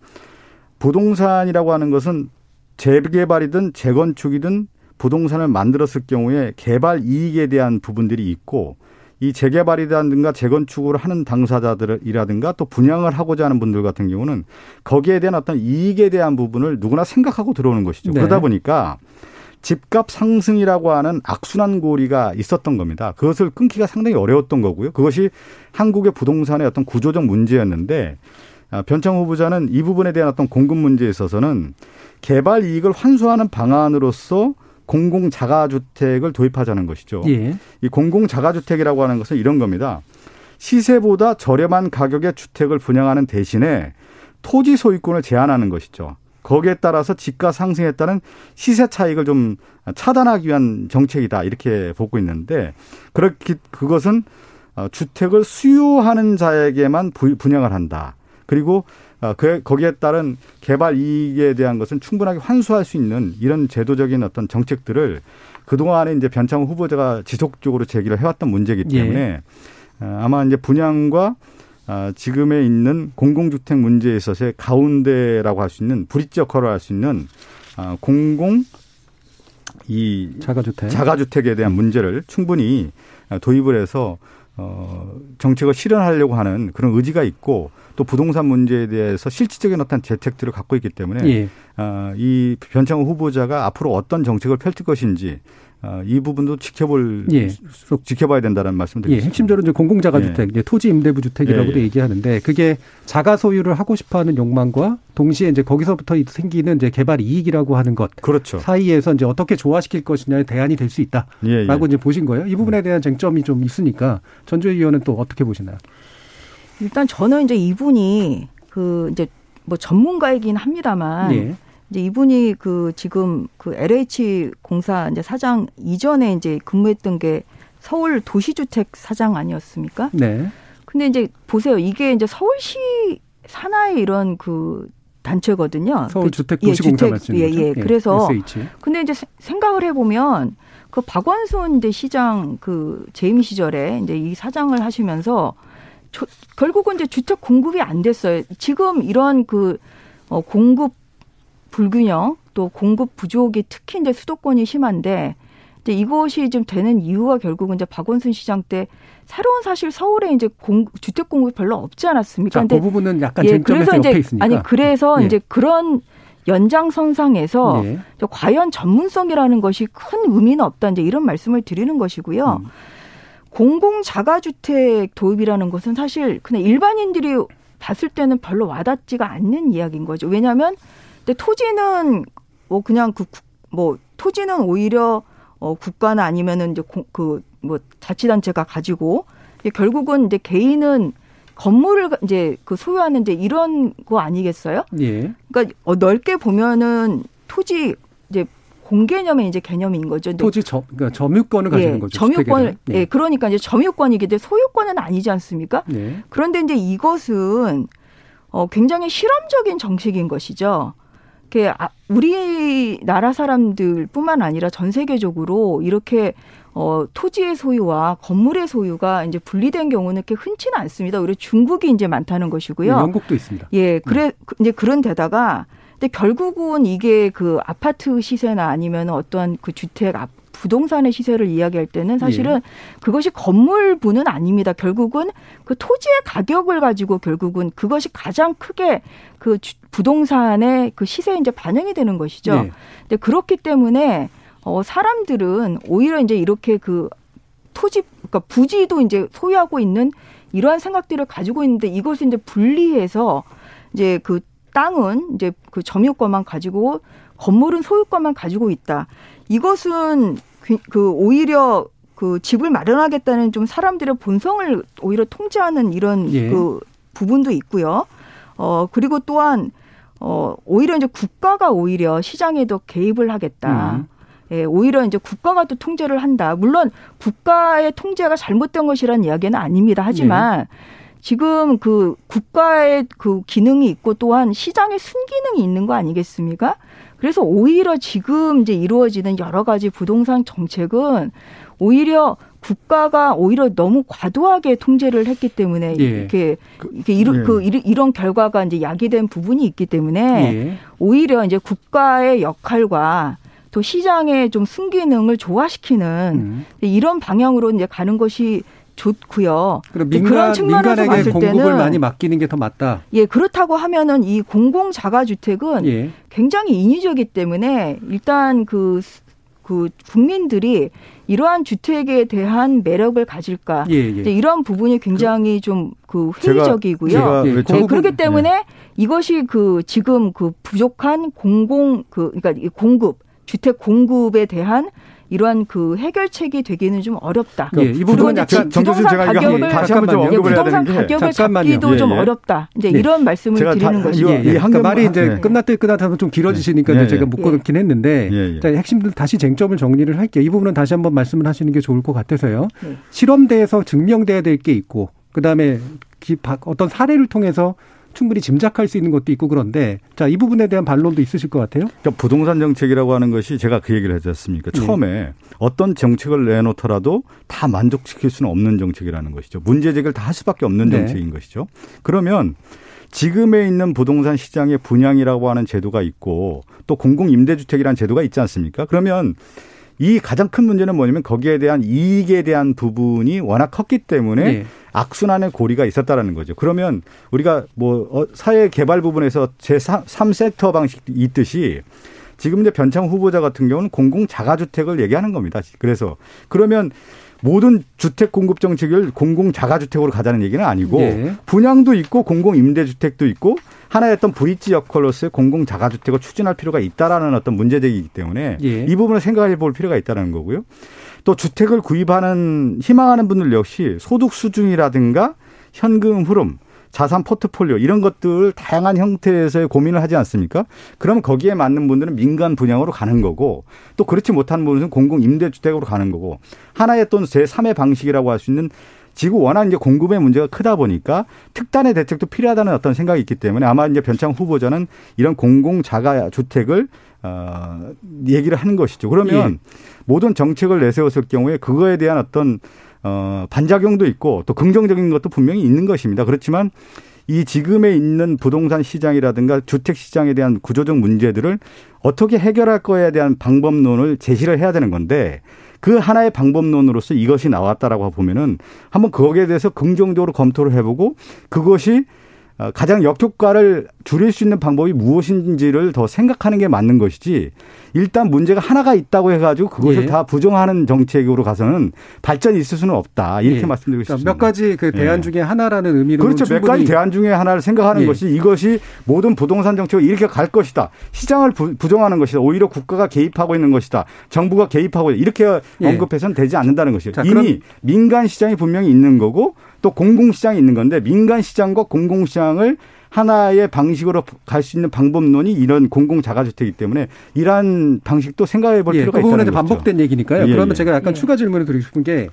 부동산이라고 하는 것은 재개발이든 재건축이든 부동산을 만들었을 경우에 개발 이익에 대한 부분들이 있고 이 재개발이라든가 재건축을 하는 당사자들이라든가 또 분양을 하고자 하는 분들 같은 경우는 거기에 대한 어떤 이익에 대한 부분을 누구나 생각하고 들어오는 것이죠. 네. 그러다 보니까 집값 상승이라고 하는 악순환 고리가 있었던 겁니다. 그것을 끊기가 상당히 어려웠던 거고요. 그것이 한국의 부동산의 어떤 구조적 문제였는데 아, 변창 후보자는 이 부분에 대한 어떤 공급 문제에 있어서는 개발 이익을 환수하는 방안으로서 공공 자가주택을 도입하자는 것이죠. 예. 이 공공 자가주택이라고 하는 것은 이런 겁니다. 시세보다 저렴한 가격의 주택을 분양하는 대신에 토지 소유권을 제한하는 것이죠. 거기에 따라서 집가 상승에 따른 시세 차익을 좀 차단하기 위한 정책이다 이렇게 보고 있는데 그렇게 그것은 어, 주택을 수요하는 자에게만 부- 분양을 한다. 그리고 어, 그 거기에 따른 개발 이익에 대한 것은 충분하게 환수할 수 있는 이런 제도적인 어떤 정책들을 그동안에 이제 변창 후보자가 지속적으로 제기를 해왔던 문제이기 예. 때문에 어, 아마 이제 분양과 아, 지금에 있는 공공주택 문제에 있어서의 가운데라고 할 수 있는 브릿지 역할을 할 수 있는 아, 공공 이 자가주택. 자가주택에 대한 문제를 충분히 도입을 해서 어, 정책을 실현하려고 하는 그런 의지가 있고 또 부동산 문제에 대해서 실질적인 어떤 재택들을 갖고 있기 때문에 예. 어, 이 변창호 후보자가 앞으로 어떤 정책을 펼칠 것인지 어, 이 부분도 지켜볼 예. 지켜봐야 된다는 말씀 예, 드리겠습니다. 핵심적으로 이제 공공자가주택, 이제 토지 임대부 주택이라고도 예, 예. 얘기하는데 그게 자가 소유를 하고 싶어하는 욕망과 동시에 이제 거기서부터 생기는 이제 개발 이익이라고 하는 것 그렇죠. 사이에서 이제 어떻게 조화시킬 것이냐의 대안이 될 수 있다라고 예, 예. 이제 보신 거예요. 이 부분에 대한 쟁점이 좀 있으니까 전주의 의원은 또 어떻게 보시나요? 일단 저는 이제 이분이 그 이제 뭐 전문가이긴 합니다만 예. 이제 이분이 그 지금 그 LH 공사 이제 사장 이전에 이제 근무했던 게 서울 도시주택 사장 아니었습니까? 네. 근데 이제 보세요. 이게 이제 서울시 산하의 이런 그 단체거든요. 서울 그 주택 예, 도시공사 주택, 말씀이죠. 예, 예. 그래서 SH. 근데 이제 세- 생각을 해 보면 그 박원순 이제 시장 그 재임 시절에 이제 이 사장을 하시면서 저- 결국은 이제 주택 공급이 안 됐어요. 지금 이런 그 어, 공급 불균형 또 공급 부족이 특히 이제 수도권이 심한데 이제 이것이 좀 되는 이유가 결국은 이제 박원순 시장 때 새로운 사실 서울에 이제 공, 주택 공급이 별로 없지 않았습니까? 자, 그 부분은 약간 예, 그래서 이제 있으니까. 아니 그래서 예. 이제 그런 연장선상에서 예. 저 과연 전문성이라는 것이 큰 의미는 없다 이제 이런 말씀을 드리는 것이고요. 음. 공공 자가주택 도입이라는 것은 사실 그냥 일반인들이 봤을 때는 별로 와닿지가 않는 이야기인 거죠. 왜냐하면 근데 토지는 뭐 그냥 그 뭐 토지는 오히려 어 국가나 아니면은 이제 그 뭐 자치단체가 가지고 이게 결국은 이제 개인은 건물을 이제 그 소유하는 이제 이런 거 아니겠어요? 예. 그러니까 어, 넓게 보면은 토지 이제 공개념의 이제 개념인 거죠. 토지 점, 그러니까 점유권을 가지는 예, 거죠. 점유권을 주택에는. 예, 그러니까 이제 점유권이기 때문에 소유권은 아니지 않습니까? 예. 그런데 이제 이것은 어 굉장히 실험적인 정책인 것이죠. 그 우리 나라 사람들뿐만 아니라 전 세계적으로 이렇게 어 토지의 소유와 건물의 소유가 이제 분리된 경우는 이렇게 흔치는 않습니다. 오히려 중국이 이제 많다는 것이고요. 예, 영국도 있습니다. 예, 그래 그- 이제 그런 데다가 근데 결국은 이게 그 아파트 시세나 아니면 어떠한 그 주택 앞 부동산의 시세를 이야기할 때는 사실은 예. 그것이 건물부는 아닙니다. 결국은 그 토지의 가격을 가지고 결국은 그것이 가장 크게 그 주- 부동산의 그 시세에 이제 반영이 되는 것이죠. 네. 근데 그렇기 때문에 어 사람들은 오히려 이제 이렇게 그 토지 그러니까 부지도 이제 소유하고 있는 이러한 생각들을 가지고 있는데 이것을 이제 분리해서 이제 그 땅은 이제 그 점유권만 가지고 건물은 소유권만 가지고 있다. 이것은 그, 그 오히려 그 집을 마련하겠다는 좀 사람들의 본성을 오히려 통제하는 이런 예. 그 부분도 있고요. 어 그리고 또한 어 오히려 이제 국가가 오히려 시장에 더 개입을 하겠다. 음. 예, 오히려 이제 국가가 또 통제를 한다. 물론 국가의 통제가 잘못된 것이라는 이야기는 아닙니다. 하지만 지금 그 국가의 그 기능이 있고 또한 시장의 순기능이 있는 거 아니겠습니까? 그래서 오히려 지금 이제 이루어지는 여러 가지 부동산 정책은 오히려 국가가 오히려 너무 과도하게 통제를 했기 때문에 예. 이렇게 이렇게 이런 예. 그 이런- 이런 결과가 이제 야기된 부분이 있기 때문에 예. 오히려 이제 국가의 역할과 또 시장의 좀 순기능을 조화시키는 음. 이런 방향으로 이제 가는 것이 좋고요. 민간, 그런 측면에서 민간에게 봤을 공급을 때는 많이 맡기는 게 더 맞다. 예 그렇다고 하면은 이 공공 자가 주택은 예. 굉장히 인위적이기 때문에 일단 그, 그 국민들이 이러한 주택에 대한 매력을 가질까 예, 예. 이런 부분이 굉장히 좀그 제가- 회의적이고요. 제가 예, 왜 네, 저- 그렇기 때문에 이것이 그 지금 그 부족한 공공 그 그러니까 이 공급 주택 공급에 대한 이러한 그 해결책이 되기는 좀 어렵다. 예, 이 그리고 부분은 이제 약간 정 교수 부동산 제가 가격을 한번 다시 한번 좀. 언급을 해야 부동산 되는 게 가격을 잠깐만요. 잡기도 예, 좀 예. 어렵다. 이제 네. 이런 말씀을 드리는 것이죠. 예, 예. 이 그러니까 한경만- 말이 이제 예. 끝났다 끝났다 좀 길어지시니까 예, 이제 예. 제가 묶어 놓긴 했는데 예, 예. 자, 핵심들 다시 쟁점을 정리를 할게요. 이 부분은 다시 한번 말씀을 하시는 게 좋을 것 같아서요. 네. 실험대에서 증명돼야 될 게 있고 그다음에 어떤 사례를 통해서 충분히 짐작할 수 있는 것도 있고 그런데 자, 이 부분에 대한 반론도 있으실 것 같아요. 그러니까 부동산 정책이라고 하는 것이 제가 그 얘기를 하지 않습니까? 네. 처음에 어떤 정책을 내놓더라도 다 만족시킬 수는 없는 정책이라는 것이죠. 문제 제기를 다 할 수밖에 없는 네. 정책인 것이죠. 그러면 지금에 있는 부동산 시장의 분양이라고 하는 제도가 있고 또 공공 임대주택이라는 제도가 있지 않습니까? 그러면 이 가장 큰 문제는 뭐냐면 거기에 대한 이익에 대한 부분이 워낙 컸기 때문에 예. 악순환의 고리가 있었다라는 거죠. 그러면 우리가 뭐 어, 사회 개발 부분에서 제 3섹터 방식 있듯이 지금 이제 변창 후보자 같은 경우는 공공 자가주택을 얘기하는 겁니다. 그래서 그러면 모든 주택 공급 정책을 공공 자가주택으로 가자는 얘기는 아니고 예. 분양도 있고 공공 임대주택도 있고 하나의 어떤 브릿지 역할로서의 공공 자가주택을 추진할 필요가 있다라는 어떤 문제제기이기 때문에 예. 이 부분을 생각해 볼 필요가 있다는 거고요. 또 주택을 구입하는 희망하는 분들 역시 소득 수준이라든가 현금 흐름 자산 포트폴리오 이런 것들 다양한 형태에서의 고민을 하지 않습니까? 그럼 거기에 맞는 분들은 민간 분양으로 가는 거고 또 그렇지 못한 분들은 공공 임대주택으로 가는 거고 하나의 또 제3의 방식이라고 할 수 있는 지구 워낙 이제 공급의 문제가 크다 보니까 특단의 대책도 필요하다는 어떤 생각이 있기 때문에 아마 이제 변창 후보자는 이런 공공 자가 주택을 어 얘기를 하는 것이죠. 그러면 예. 모든 정책을 내세웠을 경우에 그거에 대한 어떤 어 반작용도 있고 또 긍정적인 것도 분명히 있는 것입니다. 그렇지만 이 지금에 있는 부동산 시장이라든가 주택 시장에 대한 구조적 문제들을 어떻게 해결할 거에 대한 방법론을 제시를 해야 되는 건데 그 하나의 방법론으로서 이것이 나왔다라고 보면은 한번 거기에 대해서 긍정적으로 검토를 해보고 그것이 어, 가장 역효과를 줄일 수 있는 방법이 무엇인지를 더 생각하는 게 맞는 것이지 일단 문제가 하나가 있다고 해가지고 그것을 예. 다 부정하는 정책으로 가서는 발전이 있을 수는 없다 이렇게 예. 말씀드리고 그러니까 싶습니다. 몇 가지 그 대안 예. 중에 하나라는 의미로 그렇죠. 몇 가지 대안 중에 하나를 생각하는 예. 것이 이것이 모든 부동산 정책을 이렇게 갈 것이다. 시장을 부, 부정하는 것이다. 오히려 국가가 개입하고 있는 것이다. 정부가 개입하고. 이렇게 예. 언급해서는 되지 않는다는 것이에요. 자, 이미 민간 시장이 분명히 있는 거고 또 공공 시장이 있는 건데 민간 시장과 공공 시장을 하나의 방식으로 갈 수 있는 방법론이 이런 공공 자가주택이기 때문에 이러한 방식도 생각해 볼 예, 필요가 그 있다는 거죠. 반복된 얘기니까요. 예, 그러면 예. 제가 약간 예. 추가 질문을 드리고 싶은 게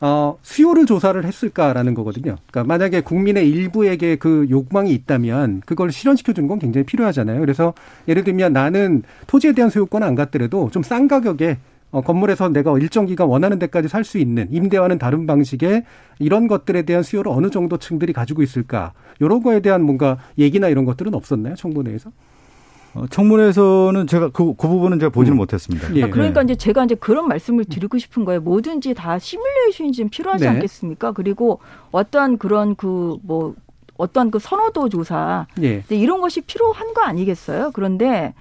어, 수요를 조사를 했을까라는 거거든요. 그러니까 만약에 국민의 일부에게 그 욕망이 있다면 그걸 실현시켜 주는 건 굉장히 필요하잖아요. 그래서 예를 들면 나는 토지에 대한 소유권 안 갖더라도 좀 싼 가격에 어, 건물에서 내가 일정 기간 원하는 데까지 살 수 있는 임대와는 다른 방식의 이런 것들에 대한 수요를 어느 정도 층들이 가지고 있을까? 이런 거에 대한 뭔가 얘기나 이런 것들은 없었나요? 청문 회에서? 어, 청문회에서는 제가 그, 그 부분은 제가 보지는 음. 못했습니다. 예. 아, 그러니까 이제 제가 이제 그런 말씀을 드리고 싶은 거예요. 뭐든지 다 시뮬레이션이 좀 필요하지 네. 않겠습니까? 그리고 어떠한 그런 그뭐 어떠한 그 선호도 조사 예. 이런 것이 필요한 거 아니겠어요? 그런데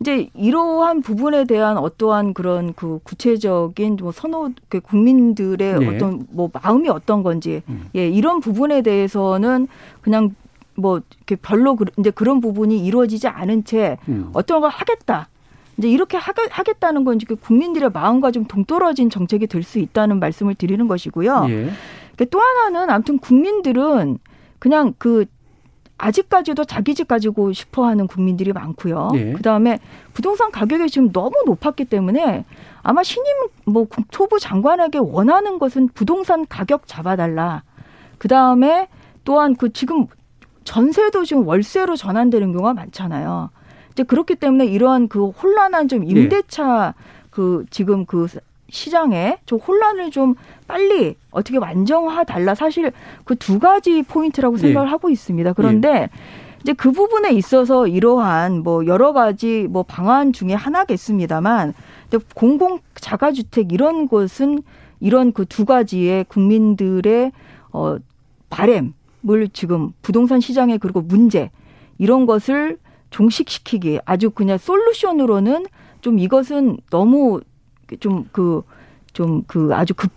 이제 이러한 부분에 대한 어떠한 그런 그 구체적인 뭐 선호 그 국민들의 네. 어떤 뭐 마음이 어떤 건지 음. 예 이런 부분에 대해서는 그냥 뭐 이렇게 별로 그, 이제 그런 부분이 이루어지지 않은 채 음. 어떤 걸 하겠다. 이제 이렇게 하겠, 하겠다는 건 지금 국민들의 마음과 좀 동떨어진 정책이 될 수 있다는 말씀을 드리는 것이고요. 예. 그또 하나는 아무튼 국민들은 그냥 그 아직까지도 자기 집 가지고 싶어 하는 국민들이 많고요. 예. 그 다음에 부동산 가격이 지금 너무 높았기 때문에 아마 신임 뭐 국토부 장관에게 원하는 것은 부동산 가격 잡아달라. 그 다음에 또한 그 지금 전세도 지금 월세로 전환되는 경우가 많잖아요. 이제 그렇기 때문에 이러한 그 혼란한 좀 예. 임대차 그 지금 그 시장에 좀 혼란을 좀 빨리 어떻게 완정화 달라 사실 그 두 가지 포인트라고 예. 생각을 하고 있습니다. 그런데 이제 그 부분에 있어서 이러한 뭐 여러 가지 뭐 방안 중에 하나겠습니다만 공공 자가주택 이런 것은 이런 그 두 가지의 국민들의 어 바램을 지금 부동산 시장에 그리고 문제 이런 것을 종식시키기 아주 그냥 솔루션으로는 좀 이것은 너무 좀 그좀그 아주 급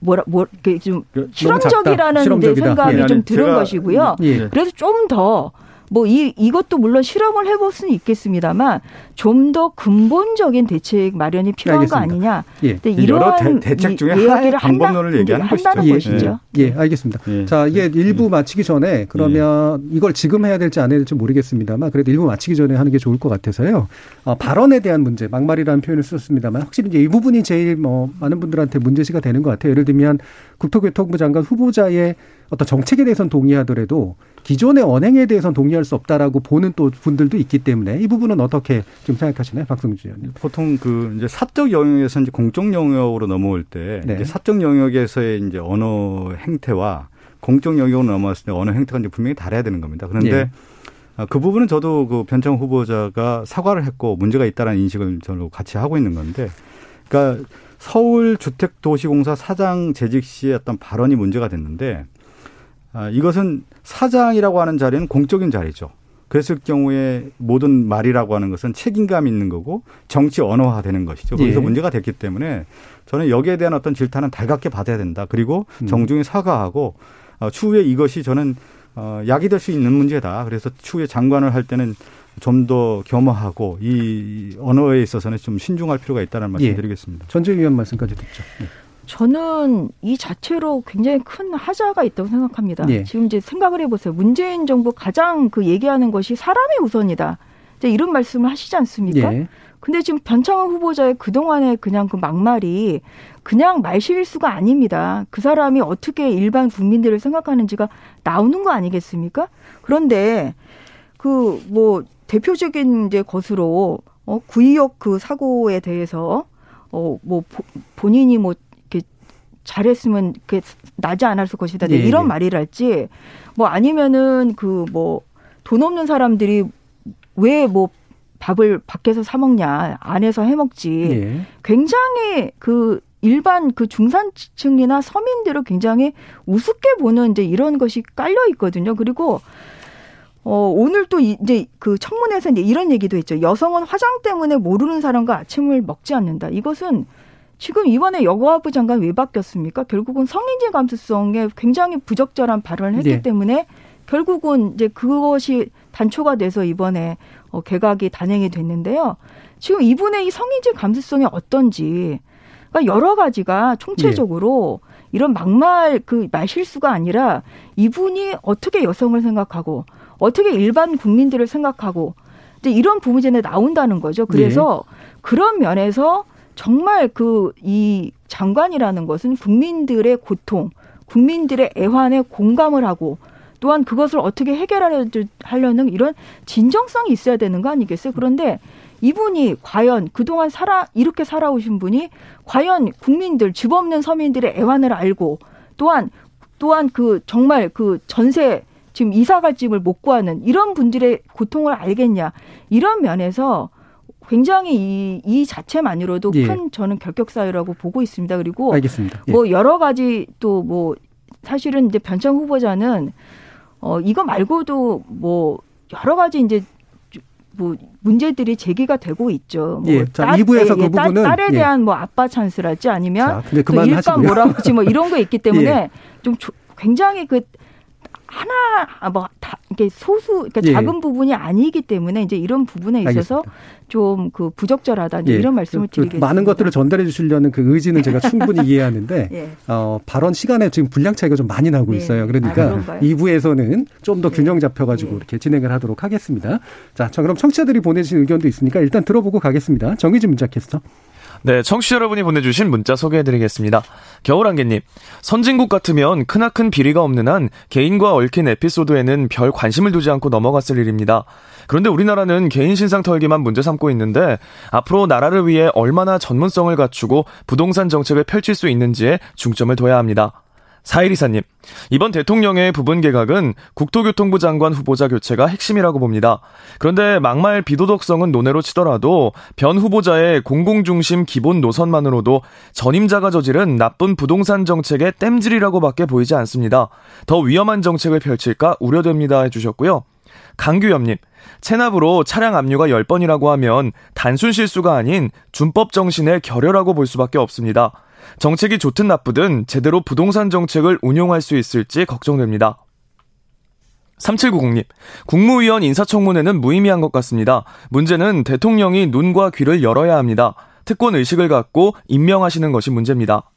뭐라 뭐좀 그. 실험적이라는 실험적이다. 생각이 예, 좀 드는 제가- 것이고요. 예. 그래서 좀더 뭐 이 이것도 물론 실험을 해볼 수는 있겠습니다만 좀 더 근본적인 대책 마련이 필요한 알겠습니다. 거 아니냐. 예. 근데 여러 이러한 대- 이- 중에 이야기를 방법론을 얘기하는 한다는 것이죠. 것이죠. 예, 알겠습니다. 예. 자, 이게 일부 마치기 전에 그러면 이걸 지금 해야 될지 안 해야 될지 모르겠습니다만 그래도 일부 마치기 전에 하는 게 좋을 것 같아서요. 어, 발언에 대한 문제, 막말이라는 표현을 썼습니다만 확실히 이제 이 부분이 제일 뭐 많은 분들한테 문제시가 되는 것 같아요. 예를 들면 국토교통부 장관 후보자의 어떤 정책에 대해서는 동의하더라도 기존의 언행에 대해서는 동의할 수 없다라고 보는 또 분들도 있기 때문에 이 부분은 어떻게 좀 생각하시나요, 박성주 의원님? 보통 그 이제 사적 영역에서 이제 공적 영역으로 넘어올 때 네. 이제 사적 영역에서의 이제 언어 행태와 공적 영역으로 넘어왔을 때 언어 행태가 이제 분명히 달라야 되는 겁니다. 그런데 예. 아, 그 부분은 저도 그 변창 후보자가 사과를 했고 문제가 있다는 인식을 저도 같이 하고 있는 건데, 그러니까 서울 주택도시공사 사장 재직 시의 어떤 발언이 문제가 됐는데, 아, 이것은 사장이라고 하는 자리는 공적인 자리죠. 그랬을 경우에 모든 말이라고 하는 것은 책임감 있는 거고 정치 언어화 되는 것이죠. 거기서 예. 문제가 됐기 때문에 저는 여기에 대한 어떤 질타는 달갑게 받아야 된다. 그리고 음. 정중히 사과하고 어, 추후에 이것이 저는 어, 약이 될 수 있는 문제다. 그래서 추후에 장관을 할 때는 좀 더 겸허하고 이 언어에 있어서는 좀 신중할 필요가 있다는 말씀 예. 드리겠습니다. 전재희 의원 말씀까지 듣죠. 예. 저는 이 자체로 굉장히 큰 하자가 있다고 생각합니다. 예. 지금 이제 생각을 해보세요. 문재인 정부 가장 그 얘기하는 것이 사람이 우선이다. 이제 이런 말씀을 하시지 않습니까? 예. 근데 지금 변창흠 후보자의 그동안의 그냥 그 막말이 그냥 말실수가 아닙니다. 그 사람이 어떻게 일반 국민들을 생각하는지가 나오는 거 아니겠습니까? 그런데 그 뭐 대표적인 이제 것으로 어 구의역 그 사고에 대해서 어뭐 본인이 뭐 잘했으면 그 나지 않았을 것이다. 예, 이런 예. 말이랄지 뭐 아니면은 그 뭐 돈 없는 사람들이 왜뭐 밥을 밖에서 사 먹냐 안에서 해 먹지 예. 굉장히 그 일반 그 중산층이나 서민들을 굉장히 우습게 보는 이제 이런 것이 깔려 있거든요. 그리고 어 오늘 또 이- 이제 그 청문회에서 이제 이런 얘기도 했죠. 여성은 화장 때문에 모르는 사람과 아침을 먹지 않는다. 이것은 지금 이번에 여가부 장관 왜 바뀌었습니까? 결국은 성인지 감수성에 굉장히 부적절한 발언을 했기 네. 때문에 결국은 이제 그것이 단초가 돼서 이번에 어, 개각이 단행이 됐는데요. 지금 이분의 이 성인지 감수성이 어떤지, 그러니까 여러 가지가 총체적으로 이런 막말 그 말실수가 아니라 이분이 어떻게 여성을 생각하고 어떻게 일반 국민들을 생각하고 이제 이런 부분이 나온다는 거죠. 그래서 그런 면에서 정말 그 이 장관이라는 것은 국민들의 고통, 국민들의 애환에 공감을 하고 또한 그것을 어떻게 해결하려는 이런 진정성이 있어야 되는 거 아니겠어요? 그런데 이분이 과연 그동안 살아 이렇게 살아오신 분이 과연 국민들 집 없는 서민들의 애환을 알고 또한 또한 그 정말 그 전세 지금 이사 갈 집을 못 구하는 이런 분들의 고통을 알겠냐 이런 면에서 굉장히 이, 이 자체만으로도 예. 큰 저는 결격 사유라고 보고 있습니다. 그리고 알겠습니다. 예. 뭐 여러 가지 또 뭐 사실은 이제 변창 후보자는 어 이거 말고도 뭐 여러 가지 이제 뭐 문제들이 제기가 되고 있죠. 뭐 예, 자, 이부에서 그 딸- 부분은, 딸에 예. 대한 뭐 아빠 찬스랄지 아니면 자, 근데 그 일감. 뭐라고지 뭐 이런 거 있기 (laughs) 때문에 예. 좀 조- 굉장히 그 하나 뭐다 이게 소수 그러니까 예. 작은 부분이 아니기 때문에 이제 이런 부분에 있어서 좀 그 부적절하다 예, 이런 말씀을 그- 그 드리겠습니다. 많은 것들을 전달해 주시려는 그 의지는 제가 충분히 (laughs) 이해하는데 예. 어, 발언 시간에 지금 분량 차이가 좀 많이 나고 네. 있어요. 아, 그러니까? 네. 2부에서는 좀 더 균형 잡혀 가지고 이렇게 진행을 하도록 하겠습니다. 자, 자 그럼 청취자들이 보내주신 의견도 있으니까 일단 들어보고 가겠습니다. 정의진 문자 캐스터. 네, 청취자 여러분이 보내주신 문자 소개해드리겠습니다. 겨울안개님, 선진국 같으면 크나큰 비리가 없는 한 개인과 얽힌 에피소드에는 별 관심을 두지 않고 넘어갔을 일입니다. 그런데 우리나라는 개인 신상 털기만 문제 삼고 있는데 앞으로 나라를 위해 얼마나 전문성을 갖추고 부동산 정책을 펼칠 수 있는지에 중점을 둬야 합니다. 사일 이사님, 이번 대통령의 부분 개각은 국토교통부 장관 후보자 교체가 핵심이라고 봅니다. 그런데 막말 비도덕성은 논외로 치더라도 변 후보자의 공공중심 기본 노선만으로도 전임자가 저지른 나쁜 부동산 정책의 땜질이라고밖에 보이지 않습니다. 더 위험한 정책을 펼칠까 우려됩니다 해주셨고요. 강규엽님, 체납으로 차량 압류가 10번이라고 하면 단순 실수가 아닌 준법 정신의 결여라고 볼 수밖에 없습니다. 정책이 좋든 나쁘든 제대로 부동산 정책을 운용할 수 있을지 걱정됩니다. 3790님, 국무위원 인사청문회는 무의미한 것 같습니다. 문제는 대통령이 눈과 귀를 열어야 합니다. 특권 의식을 갖고 임명하시는 것이 문제입니다.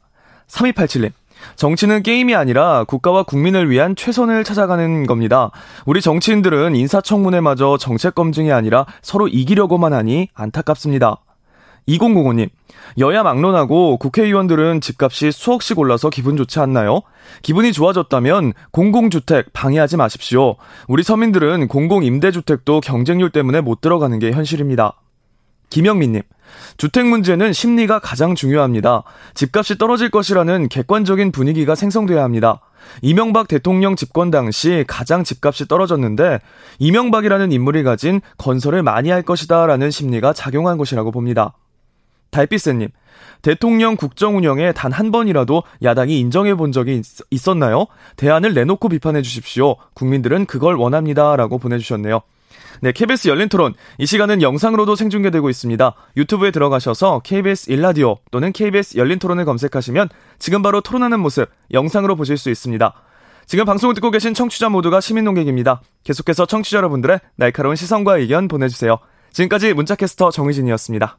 3287님, 정치는 게임이 아니라 국가와 국민을 위한 최선을 찾아가는 겁니다. 우리 정치인들은 인사청문회마저 정책 검증이 아니라 서로 이기려고만 하니 안타깝습니다. 2005님, 여야 막론하고 국회의원들은 집값이 수억씩 올라서 기분 좋지 않나요? 기분이 좋아졌다면 공공주택 방해하지 마십시오. 우리 서민들은 공공임대주택도 경쟁률 때문에 못 들어가는 게 현실입니다. 김영민님, 주택 문제는 심리가 가장 중요합니다. 집값이 떨어질 것이라는 객관적인 분위기가 생성돼야 합니다. 이명박 대통령 집권 당시 가장 집값이 떨어졌는데 이명박이라는 인물이 가진 건설을 많이 할 것이다라는 심리가 작용한 것이라고 봅니다. 달빛새님, 대통령 국정 운영에 단 한 번이라도 야당이 인정해 본 적이 있, 었나요 대안을 내놓고 비판해 주십시오. 국민들은 그걸 원합니다. 라고 보내주셨네요. 네, KBS 열린 토론. 이 시간은 영상으로도 생중계되고 있습니다. 유튜브에 들어가셔서 KBS 일라디오 또는 KBS 열린 토론을 검색하시면 지금 바로 토론하는 모습 영상으로 보실 수 있습니다. 지금 방송을 듣고 계신 청취자 모두가 시민 농객입니다. 계속해서 청취자 여러분들의 날카로운 시선과 의견 보내주세요. 지금까지 문자캐스터 정희진이었습니다.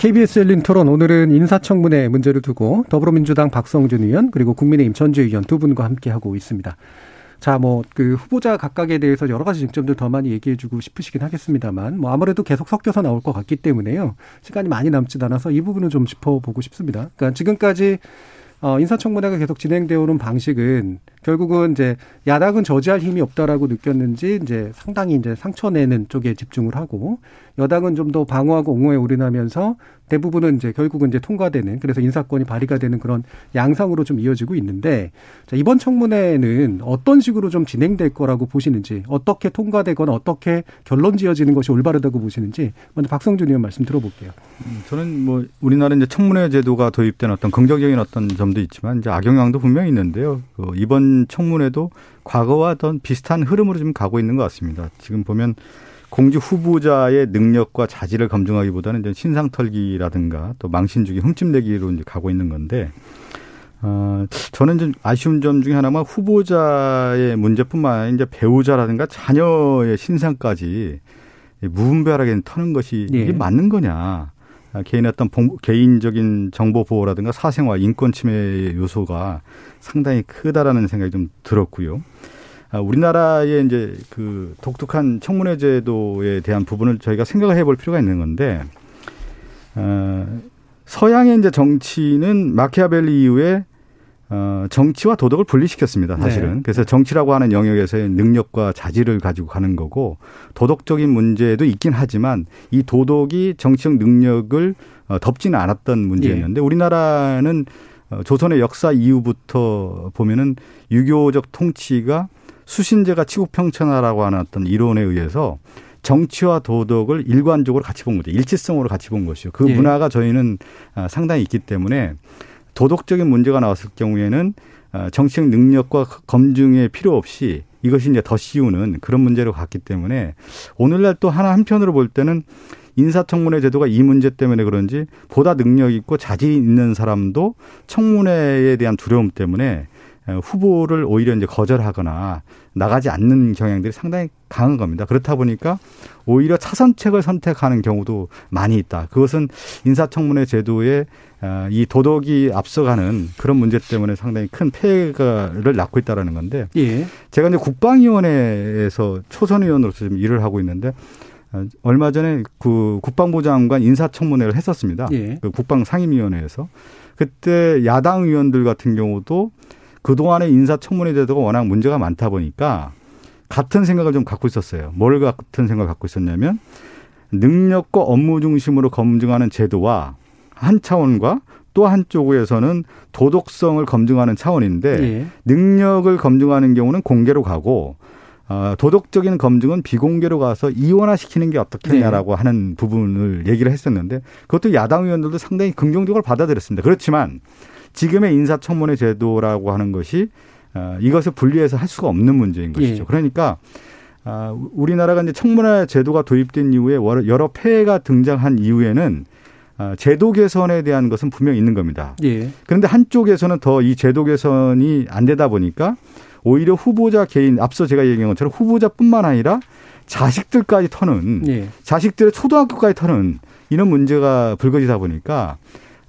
KBS 열린 토론 오늘은 인사청문회 문제를 두고 더불어민주당 박성준 의원 그리고 국민의힘 전주 의원 두 분과 함께 하고 있습니다. 자, 뭐, 그 후보자 각각에 대해서 여러 가지 쟁점들 더 많이 얘기해주고 싶으시긴 하겠습니다만, 뭐, 아무래도 계속 섞여서 나올 것 같기 때문에요. 시간이 많이 남지 않아서 이 부분은 좀 짚어보고 싶습니다. 그러니까 지금까지 어, 인사청문회가 계속 진행되어 오는 방식은 결국은 이제 야당은 저지할 힘이 없다라고 느꼈는지 이제 상당히 이제 상처내는 쪽에 집중을 하고 여당은 좀 더 방어하고 옹호에 올인하면서 대부분은 이제 결국은 이제 통과되는 그래서 인사권이 발휘가 되는 그런 양상으로 좀 이어지고 있는데 자, 이번 청문회는 어떤 식으로 좀 진행될 거라고 보시는지 어떻게 통과되거나 어떻게 결론 지어지는 것이 올바르다고 보시는지 먼저 박성준 의원 말씀 들어볼게요. 음, 저는 뭐 우리나라 이제 청문회 제도가 도입된 어떤 긍정적인 어떤 점도 있지만 이제 악영향도 분명히 있는데요. 그 이번 청문회도 과거와 어떤 비슷한 흐름으로 좀 가고 있는 것 같습니다. 지금 보면 공주 후보자의 능력과 자질을 검증하기보다는 이제 신상털기라든가 또 망신주기, 흠집내기로 이제 가고 있는 건데, 어, 저는 좀 아쉬운 점 중에 하나가 후보자의 문제뿐만 아니라 이제 배우자라든가 자녀의 신상까지 무분별하게 터는 것이 이게 예. 맞는 거냐. 개인의 어떤 개인적인 정보 보호라든가 사생활, 인권 침해 요소가 상당히 크다라는 생각이 좀 들었고요. 아, 우리나라의 이제 그 독특한 청문회 제도에 대한 부분을 저희가 생각을 해볼 필요가 있는 건데, 어, 서양의 이제 정치는 마키아벨리 이후에 어, 정치와 도덕을 분리시켰습니다, 사실은. 네. 그래서 정치라고 하는 영역에서의 능력과 자질을 가지고 가는 거고, 도덕적인 문제도 있긴 하지만, 이 도덕이 정치적 능력을 어, 덮지는 않았던 문제였는데, 네. 우리나라는 어, 조선의 역사 이후부터 보면은 유교적 통치가 수신제가 치국평천하라고 하는 어떤 이론에 의해서 정치와 도덕을 일관적으로 같이 본 거죠. 일치성으로 같이 본 것이요. 그 예. 문화가 저희는 아, 상당히 있기 때문에 도덕적인 문제가 나왔을 경우에는 아, 정치적 능력과 검증에 필요 없이 이것이 이제 더 씌우는 그런 문제로 갔기 때문에 오늘날 또 하나 한편으로 볼 때는 인사청문회 제도가 이 문제 때문에 그런지 보다 능력 있고 자질 있는 사람도 청문회에 대한 두려움 때문에 후보를 오히려 이제 거절하거나 나가지 않는 경향들이 상당히 강한 겁니다. 그렇다 보니까 오히려 차선책을 선택하는 경우도 많이 있다. 그것은 인사청문회 제도에 어, 이 도덕이 앞서가는 그런 문제 때문에 상당히 큰 폐해를 낳고 있다라는 건데 예. 제가 이제 국방위원회에서 초선 의원으로서 좀 일을 하고 있는데 어, 얼마 전에 그 국방부 장관 인사청문회를 했었습니다. 예. 그 국방상임위원회에서 그때 야당 의원들 같은 경우도 그동안의 인사청문회 제도가 워낙 문제가 많다 보니까 같은 생각을 좀 갖고 있었어요. 뭘 같은 생각을 갖고 있었냐면 능력과 업무 중심으로 검증하는 제도와 한 차원과 또 한쪽에서는 도덕성을 검증하는 차원인데 예. 능력을 검증하는 경우는 공개로 가고 어, 도덕적인 검증은 비공개로 가서 이원화시키는 게 어떻겠냐라고 네. 하는 부분을 얘기를 했었는데 그것도 야당 의원들도 상당히 긍정적으로 받아들였습니다. 그렇지만 지금의 인사청문회 제도라고 하는 것이 어, 이것을 분리해서 할 수가 없는 문제인 것이죠. 예. 그러니까 아, 우리나라가 이제 청문회 제도가 도입된 이후에 여러 폐해가 등장한 이후에는 아, 제도 개선에 대한 것은 분명히 있는 겁니다. 예. 그런데 한쪽에서는 더 이 제도 개선이 안 되다 보니까 오히려 후보자 개인 앞서 제가 얘기한 것처럼 후보자뿐만 아니라 자식들까지 터는 예. 자식들의 초등학교까지 터는 이런 문제가 불거지다 보니까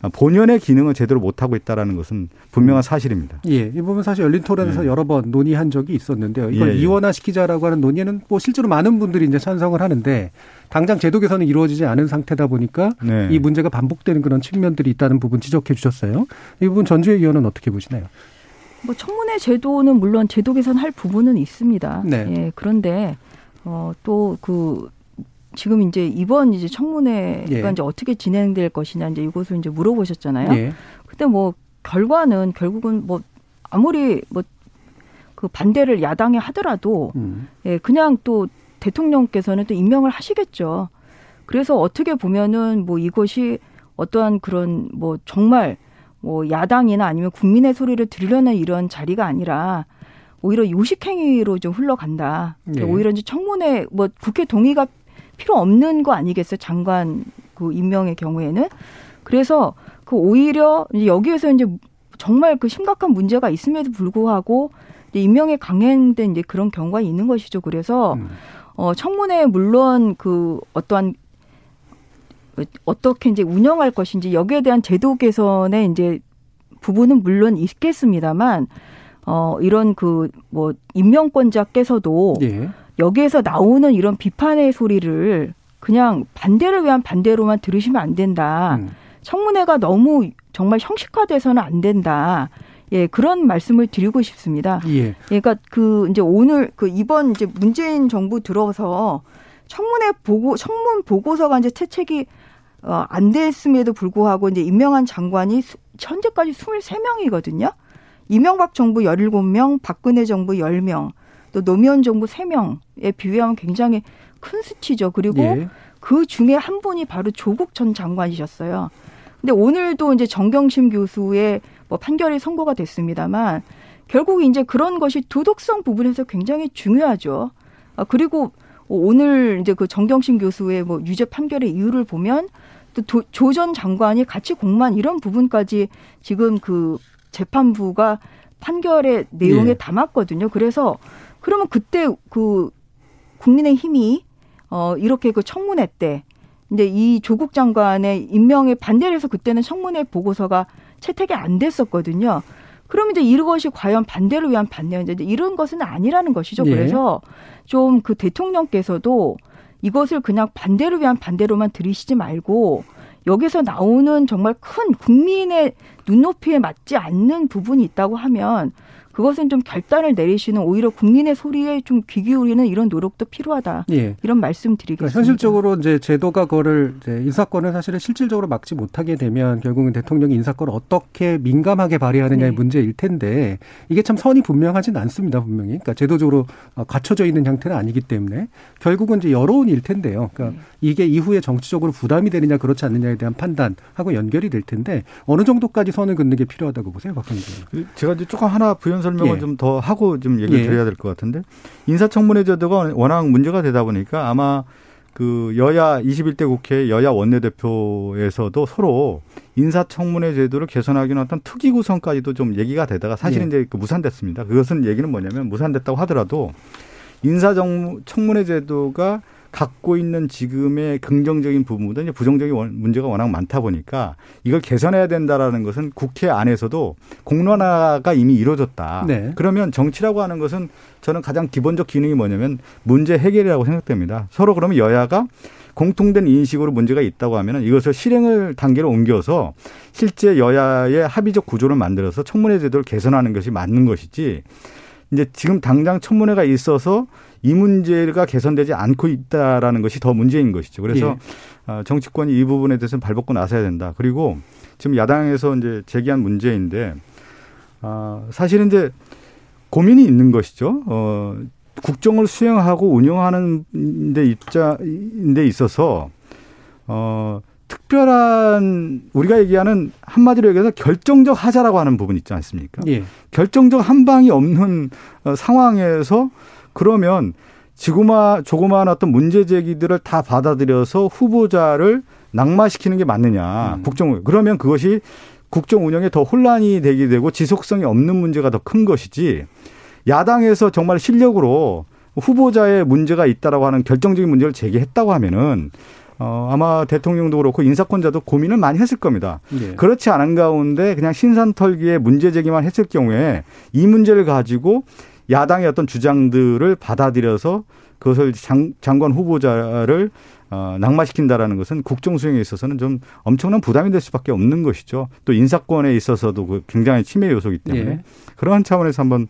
본연의 기능을 제대로 못하고 있다라는 것은 분명한 사실입니다. 예. 이 부분 사실 열린 토론에서 예. 여러 번 논의한 적이 있었는데요. 이걸 예, 예. 이원화시키자라고 하는 논의는 뭐 실제로 많은 분들이 이제 찬성을 하는데 당장 제도 개선이 이루어지지 않은 상태다 보니까 네. 이 문제가 반복되는 그런 측면들이 있다는 부분 지적해 주셨어요. 이 부분 전주의 의원은 어떻게 보시나요? 뭐 청문회 제도는 물론 제도 개선할 부분은 있습니다. 네. 예, 그런데 어, 또그 지금 이제 이번 이제 청문회가 예. 이제 어떻게 진행될 것이냐 이제 이것을 이제 물어보셨잖아요. 예. 근데 뭐 결과는 결국은 뭐 아무리 뭐 그 반대를 야당이 하더라도 음. 예, 그냥 또 대통령께서는 또 임명을 하시겠죠. 그래서 어떻게 보면은 뭐 이것이 어떠한 그런 뭐 정말 뭐 야당이나 아니면 국민의 소리를 들으려는 이런 자리가 아니라 오히려 요식행위로 좀 흘러간다. 네. 오히려 이제 청문회 뭐 국회 동의가 필요 없는 거 아니겠어요? 장관 그 임명의 경우에는. 그래서 그 오히려 이제 여기에서 이제 정말 그 심각한 문제가 있음에도 불구하고 이제 임명에 강행된 이제 그런 경우가 있는 것이죠. 그래서 음. 어 청문회 물론 그 어떠한 어떻게 이제 운영할 것인지 여기에 대한 제도 개선의 이제 부분은 물론 있겠습니다만 어 이런 그 뭐 임명권자께서도 예. 여기에서 나오는 이런 비판의 소리를 그냥 반대를 위한 반대로만 들으시면 안 된다. 음. 청문회가 너무 정말 형식화돼서는 안 된다. 예, 그런 말씀을 드리고 싶습니다. 예. 그러니까 그 이제 오늘 그 이번 이제 문재인 정부 들어서 청문회 보고 청문 보고서가 이제 채택이 어, 안 됐음에도 불구하고 이제 임명한 장관이 수- 현재까지 23명이거든요. 이명박 정부 17명, 박근혜 정부 10명, 또 노무현 정부 3명에 비교하면 굉장히 큰 수치죠. 그리고 예. 그 중에 한 분이 바로 조국 전 장관이셨어요. 근데 오늘도 이제 정경심 교수의 뭐 판결이 선고가 됐습니다만 결국 이제 그런 것이 도덕성 부분에서 굉장히 중요하죠. 아, 그리고 오늘 이제 그 정경심 교수의 뭐 유죄 판결의 이유를 보면 또 조 전 장관이 같이 공만 이런 부분까지 지금 그 재판부가 판결의 내용에 예. 담았거든요. 그래서 그러면 그때 그 국민의 힘이 어 이렇게 그 청문회 때 이제 이 조국 장관의 임명에 반대를 해서 그때는 청문회 보고서가 채택이 안 됐었거든요. 그럼 이제 이것이 과연 반대를 위한 반대인지 이제 이런 것은 아니라는 것이죠. 예. 그래서 좀 그 대통령께서도 이것을 그냥 반대를 위한 반대로만 들이시지 말고 여기서 나오는 정말 큰 국민의 눈높이에 맞지 않는 부분이 있다고 하면 그것은 좀 결단을 내리시는 오히려 국민의 소리에 좀 귀 기울이는 이런 노력도 필요하다. 예. 이런 말씀 드리겠습니다. 그러니까 현실적으로 이제 제도가 그거를 이제 인사권을 사실은 실질적으로 막지 못하게 되면 결국은 대통령이 인사권을 어떻게 민감하게 발휘하느냐의 네. 문제일 텐데 이게 참 선이 분명하진 않습니다 분명히. 그러니까 제도적으로 어, 갖춰져 있는 형태는 아니기 때문에 결국은 이제 여론일 텐데요. 그러니까 네. 이게 이후에 정치적으로 부담이 되느냐 그렇지 않느냐에 대한 판단하고 연결이 될 텐데 어느 정도까지 선을 긋는 게 필요하다고 보세요, 의원. 제가 이제 조금 하나 부연 설 명을 예. 좀더 하고 좀 얘기를 예. 드려야 될 것 같은데 인사청문회 제도가 워낙 문제가 되다 보니까 아마 그 여야 21대 국회 여야 원내대표에서도 서로 인사청문회 제도를 개선하기는 어떤 특위 구성까지도 좀 얘기가 되다가 사실은 예. 이제 그 무산됐습니다. 그것은 얘기는 뭐냐면 무산됐다고 하더라도 인사청문회 제도가 갖고 있는 지금의 긍정적인 부분보다 이제 부정적인 원- 문제가 워낙 많다 보니까 이걸 개선해야 된다라는 것은 국회 안에서도 공론화가 이미 이루어졌다. 네. 그러면 정치라고 하는 것은 저는 가장 기본적 기능이 뭐냐면 문제 해결이라고 생각됩니다. 서로 그러면 여야가 공통된 인식으로 문제가 있다고 하면 이것을 실행을 단계로 옮겨서 실제 여야의 합의적 구조를 만들어서 청문회 제도를 개선하는 것이 맞는 것이지 이제 지금 당장 청문회가 있어서 이 문제가 개선되지 않고 있다라는 것이 더 문제인 것이죠. 그래서 예. 어, 정치권이 이 부분에 대해서는 발벗고 나서야 된다. 그리고 지금 야당에서 이제 제기한 문제인데 아, 사실은 이제 고민이 있는 것이죠. 어, 국정을 수행하고 운영하는 데 입자, 데 있어서, 어, 특별한, 우리가 얘기하는 한마디로 얘기해서 결정적 하자라고 하는 부분 있지 않습니까? 예. 결정적 한 방이 없는 어, 상황에서 그러면 지구마, 조그마한 어떤 문제 제기들을 다 받아들여서 후보자를 낙마시키는 게 맞느냐. 음. 국정, 그러면 그것이 국정 운영에 더 혼란이 되게 되고 지속성이 없는 문제가 더 큰 것이지 야당에서 정말 실력으로 후보자의 문제가 있다라고 하는 결정적인 문제를 제기했다고 하면은 어, 아마 대통령도 그렇고 인사권자도 고민을 많이 했을 겁니다. 예. 그렇지 않은 가운데 그냥 신산털기에 문제 제기만 했을 경우에 이 문제를 가지고 야당의 어떤 주장들을 받아들여서 그것을 장, 장관 후보자를 어, 낙마시킨다라는 것은 국정 수행에 있어서는 좀 엄청난 부담이 될 수밖에 없는 것이죠. 또 인사권에 있어서도 그 굉장히 침해 요소이기 때문에 예. 그러한 차원에서 한번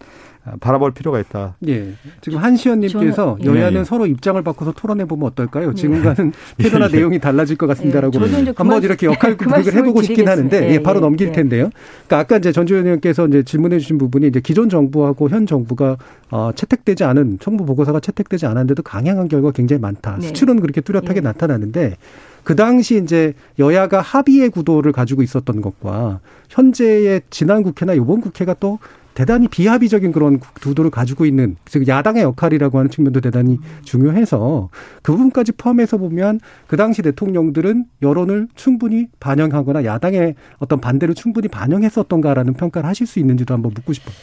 바라볼 필요가 있다. 예. 지금 한시연님께서 여야는 예, 예. 서로 입장을 바꿔서 토론해 보면 어떨까요? 지금과는 (laughs) 태도나 예, 예. 내용이 달라질 것 같습니다라고 예, 그 한번 말씀- 이렇게 (laughs) 역할 그 말씀을 해보고 싶긴. 하는데 예, 예, 바로 예, 넘길 예. 텐데요. 그러니까 아까 이제 전주현 의원께서 이제 질문해 주신 부분이 이제 기존 정부하고 현 정부가 어, 채택되지 않은 정부 보고서가 채택되지 않았는데도 강행한 결과가 굉장히 많다. 네. 수치로는 그렇게 뚜렷 하게 예. 나타나는데 그 당시 이제 여야가 합의의 구도를 가지고 있었던 것과 현재의 지난 국회나 이번 국회가 또 대단히 비합의적인 그런 구도를 가지고 있는 즉 야당의 역할이라고 하는 측면도 대단히 중요해서 그 부분까지 포함해서 보면 그 당시 대통령들은 여론을 충분히 반영하거나 야당의 어떤 반대를 충분히 반영했었던가라는 평가를 하실 수 있는지도 한번 묻고 싶어요.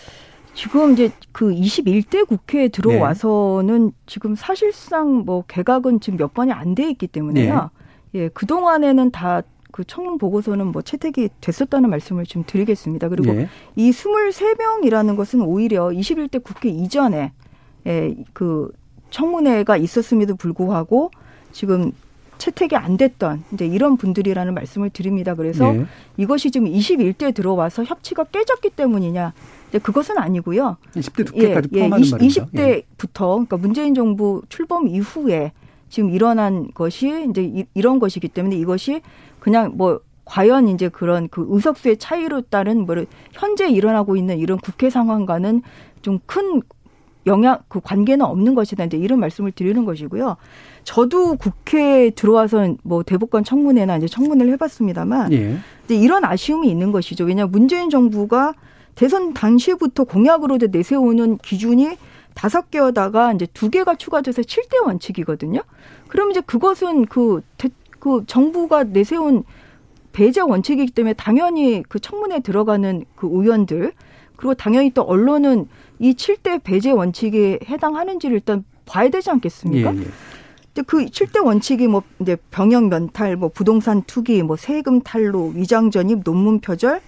지금 이제 그 21대 국회에 들어와서는 지금 사실상 뭐 개각은 지금 몇 번이 안 돼 있기 때문에요. 예, 그동안에는 다 그 청문 보고서는 뭐 채택이 됐었다는 말씀을 좀 드리겠습니다. 그리고 예. 이 23명이라는 것은 오히려 21대 국회 이전에 예, 그 청문회가 있었음에도 불구하고 지금 채택이 안 됐던 이제 이런 분들이라는 말씀을 드립니다. 그래서 예. 이것이 지금 21대 들어와서 협치가 깨졌기 때문이냐? 이제 그것은 아니고요. 20대 국회까지 예, 포함하는 예, 말입니다. 20대부터 그러니까 문재인 정부 출범 이후에 지금 일어난 것이 이제 이, 이런 것이기 때문에 이것이 그냥 뭐 과연 이제 그런 그 의석수의 차이로 따른 뭐 현재 일어나고 있는 이런 국회 상황과는 좀 큰 영향 그 관계는 없는 것이다 이제 이런 말씀을 드리는 것이고요. 저도 국회에 들어와서 뭐 대법관 청문회나 이제 청문을 해봤습니다만 예. 근데 이런 아쉬움이 있는 것이죠. 왜냐 하면 문재인 정부가 대선 당시부터 공약으로 내세우는 기준이 다섯 개여다가 이제 두 개가 추가돼서 7대 원칙이거든요. 그럼 이제 그것은 그, 대, 그 정부가 내세운 배제 원칙이기 때문에 당연히 그 청문회 들어가는 그 의원들 그리고 당연히 또 언론은 이 7대 배제 원칙에 해당하는지를 일단 봐야 되지 않겠습니까? 예, 예. 그 7대 원칙이 뭐 이제 병역 면탈, 뭐 부동산 투기, 뭐 세금 탈루, 위장 전입, 논문 표절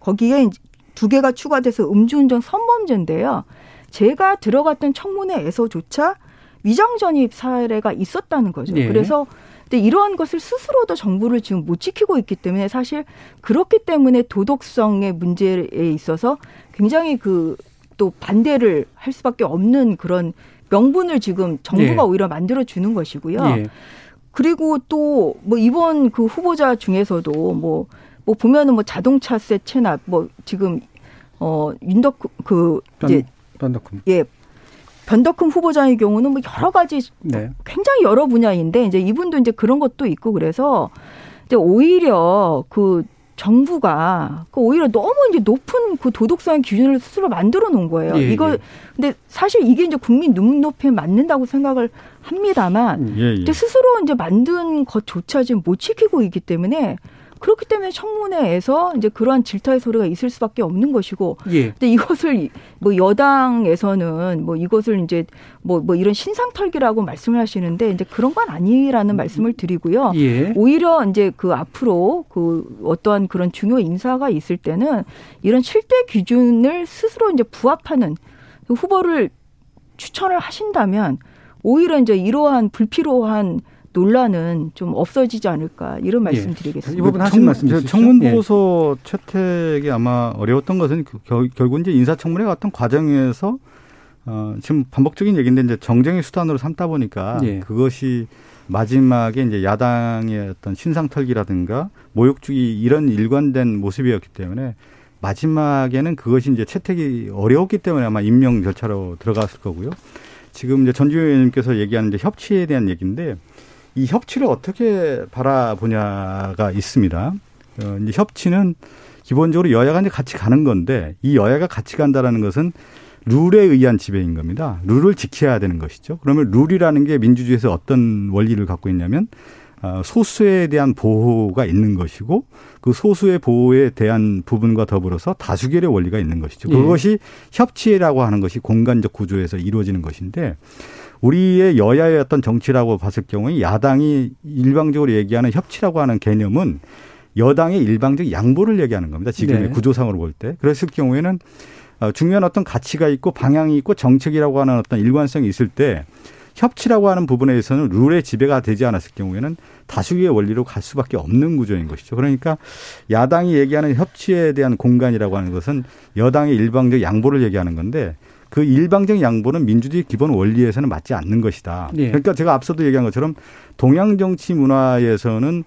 거기에 두 개가 추가돼서 음주운전 선범죄인데요. 제가 들어갔던 청문회에서조차 위장 전입 사례가 있었다는 거죠. 예. 그래서 근데 이러한 것을 스스로도 정부를 지금 못 지키고 있기 때문에 사실 그렇기 때문에 도덕성의 문제에 있어서 굉장히 그 또 반대를 할 수밖에 없는 그런 명분을 지금 정부가 예. 오히려 만들어 주는 것이고요. 예. 그리고 또 뭐 이번 그 후보자 중에서도 뭐, 뭐 보면은 뭐 자동차세 체납 뭐 지금 어 윤덕 그 이제 변덕흠. 예 변덕흠 후보자의 경우는 뭐 여러 가지 네. 굉장히 여러 분야인데 이제 이분도 이제 그런 것도 있고 그래서 이제 오히려 그 정부가 그 오히려 너무 이제 높은 그 도덕성의 기준을 스스로 만들어 놓은 거예요. 예, 이거 예. 근데 사실 이게 이제 국민 눈높이에 맞는다고 생각을 합니다만 예, 예. 근데 스스로 이제 만든 것조차 지금 못 지키고 있기 때문에 그렇기 때문에 청문회에서 이제 그러한 질타의 소리가 있을 수밖에 없는 것이고 예. 근데 이것을 뭐 여당에서는 뭐 이것을 이제 뭐, 뭐 이런 신상 털기라고 말씀을 하시는데 이제 그런 건 아니라는 말씀을 드리고요. 예. 오히려 이제 그 앞으로 그 어떠한 그런 중요 인사가 있을 때는 이런 7대 기준을 스스로 이제 부합하는 그 후보를 추천을 하신다면 오히려 이제 이러한 불필요한 논란은 좀 없어지지 않을까 이런 말씀 드리겠습니다. 이 부분 하신 말씀 있으시죠? 청문 예. 보고서 채택이 아마 어려웠던 것은 그 결, 결국 이제 인사청문회 같은 과정에서 어, 지금 반복적인 얘기인데 이제 정쟁의 수단으로 삼다 보니까 예. 그것이 마지막에 이제 야당의 어떤 신상털기라든가 모욕주기 이런 일관된 모습이었기 때문에 마지막에는 그것이 이제 채택이 어려웠기 때문에 아마 임명 절차로 들어갔을 거고요. 지금 이제 전주 의원님께서 얘기하는 이제 협치에 대한 얘기인데 이 협치를 어떻게 바라보냐가 있습니다. 어, 이제 협치는 기본적으로 여야가 이제 같이 가는 건데 이 여야가 같이 간다라는 것은 룰에 의한 지배인 겁니다. 룰을 지켜야 되는 것이죠. 그러면 룰이라는 게 민주주의에서 어떤 원리를 갖고 있냐면 어, 소수에 대한 보호가 있는 것이고 그 소수의 보호에 대한 부분과 더불어서 다수결의 원리가 있는 것이죠. 예. 그것이 협치라고 하는 것이 공간적 구조에서 이루어지는 것인데 우리의 여야의 어떤 정치라고 봤을 경우에 야당이 일방적으로 얘기하는 협치라고 하는 개념은 여당의 일방적 양보를 얘기하는 겁니다. 지금의 네. 구조상으로 볼 때. 그랬을 경우에는 어, 중요한 어떤 가치가 있고 방향이 있고 정책이라고 하는 어떤 일관성이 있을 때 협치라고 하는 부분에서는 룰의 지배가 되지 않았을 경우에는 다수의 원리로 갈 수밖에 없는 구조인 것이죠. 그러니까 야당이 얘기하는 협치에 대한 공간이라고 하는 것은 여당의 일방적 양보를 얘기하는 건데 그 일방적 양보는 민주주의 기본 원리에서는 맞지 않는 것이다. 예. 그러니까 제가 앞서도 얘기한 것처럼 동양 정치 문화에서는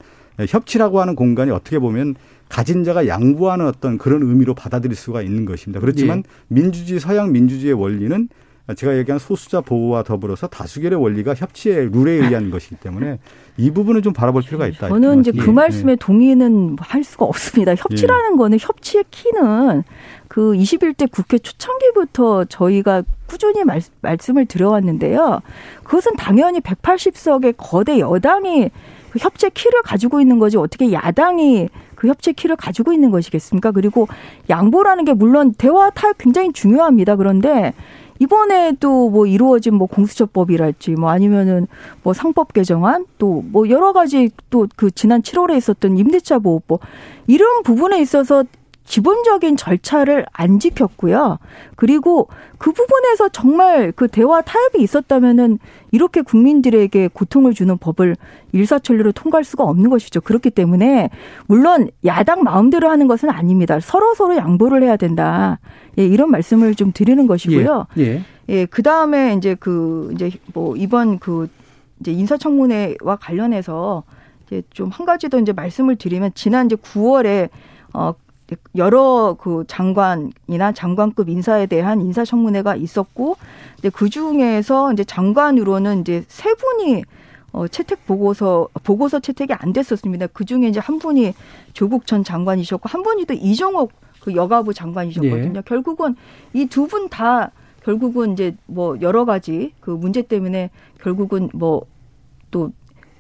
협치라고 하는 공간이 어떻게 보면 가진 자가 양보하는 어떤 그런 의미로 받아들일 수가 있는 것입니다. 그렇지만 예. 민주주의 서양 민주주의의 원리는 제가 얘기한 소수자 보호와 더불어서 다수결의 원리가 협치의 룰에 의한 것이기 때문에 이 부분을 좀 바라볼 필요가 있다. 저는 이제 그 예. 말씀에 동의는 할 수가 없습니다. 협치라는 예. 거는 협치의 키는 그 21대 국회 초창기부터 저희가 꾸준히 말, 말씀을 드려왔는데요. 그것은 당연히 180석의 거대 여당이 그 협치의 키를 가지고 있는 거지 어떻게 야당이 그 협치 키를 가지고 있는 것이겠습니까? 그리고 양보라는 게 물론 대화 타협 굉장히 중요합니다. 그런데 이번에 또 뭐 이루어진 뭐 공수처법이랄지 뭐 아니면은 뭐 상법 개정안 또 뭐 여러 가지 또 그 지난 7월에 있었던 임대차 보호법 이런 부분에 있어서 기본적인 절차를 안 지켰고요. 그리고 그 부분에서 정말 그 대화 타협이 있었다면은 이렇게 국민들에게 고통을 주는 법을 일사천리로 통과할 수가 없는 것이죠. 그렇기 때문에 물론 야당 마음대로 하는 것은 아닙니다. 서로 서로 양보를 해야 된다. 예, 이런 말씀을 좀 드리는 것이고요. 예. 예. 예 그다음에 이제 그 이제 뭐 이번 그 이제 인사청문회와 관련해서 이제 좀 한 가지 더 이제 말씀을 드리면 지난 이제 9월에 어 여러 그 장관이나 장관급 인사에 대한 인사청문회가 있었고, 이제 그 중에서 이제 장관으로는 이제 세 분이 어, 채택 보고서, 보고서 채택이 안 됐었습니다. 그 중에 이제 한 분이 조국 전 장관이셨고, 한 분이 또 이종옥 그 여가부 장관이셨거든요. 예. 결국은 이 두 분 다 결국은 이제 뭐 여러 가지 그 문제 때문에 결국은 뭐 또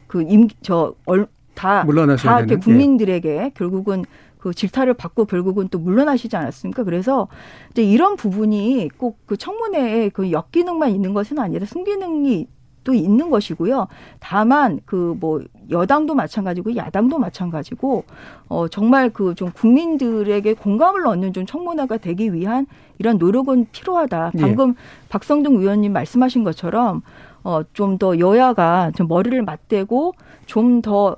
그 임, 저, 얼, 다, 다 이렇게 국민들에게 예. 결국은 그 질타를 받고 결국은 또 물러나시지 않았습니까? 그래서 이제 이런 부분이 꼭 그 청문회에 그 역기능만 있는 것은 아니라 순기능이 또 있는 것이고요. 다만 그 뭐 여당도 마찬가지고 야당도 마찬가지고 어 정말 그 좀 국민들에게 공감을 얻는 좀 청문회가 되기 위한 이런 노력은 필요하다. 예. 방금 예. 박성등 의원님 말씀하신 것처럼 어 좀 더 여야가 좀 머리를 맞대고 좀 더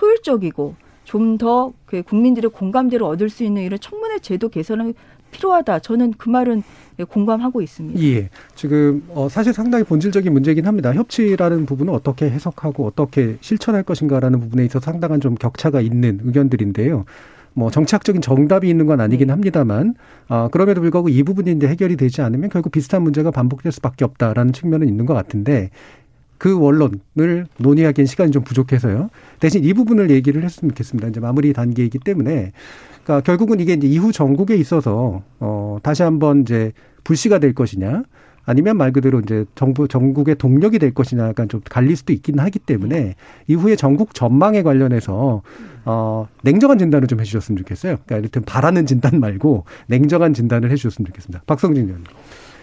효율적이고 좀더 그 국민들의 공감대를 얻을 수 있는 이런 청문회 제도 개선은 필요하다. 저는 그 말은 공감하고 있습니다. 예. 지금 어 사실 상당히 본질적인 문제이긴 합니다. 협치라는 부분을 어떻게 해석하고 어떻게 실천할 것인가라는 부분에 있어서 상당한 좀 격차가 있는 의견들인데요. 뭐 정치학적인 정답이 있는 건 아니긴 네. 합니다만 아 그럼에도 불구하고 이 부분이 이제 해결이 되지 않으면 결국 비슷한 문제가 반복될 수밖에 없다라는 측면은 있는 것 같은데 그 원론을 논의하기엔 시간이 좀 부족해서요. 대신 이 부분을 얘기를 했으면 좋겠습니다. 이제 마무리 단계이기 때문에. 그러니까 결국은 이게 이제 이후 전국에 있어서 어 다시 한번 이제 불씨가 될 것이냐 아니면 말 그대로 이제 정부 전국의 동력이 될 것이냐 약간 좀 갈릴 수도 있기는 하기 때문에 이후에 전국 전망에 관련해서 어 냉정한 진단을 좀 해주셨으면 좋겠어요. 그러니까 이를테면 바라는 진단 말고 냉정한 진단을 해주셨으면 좋겠습니다. 박성진 의원님.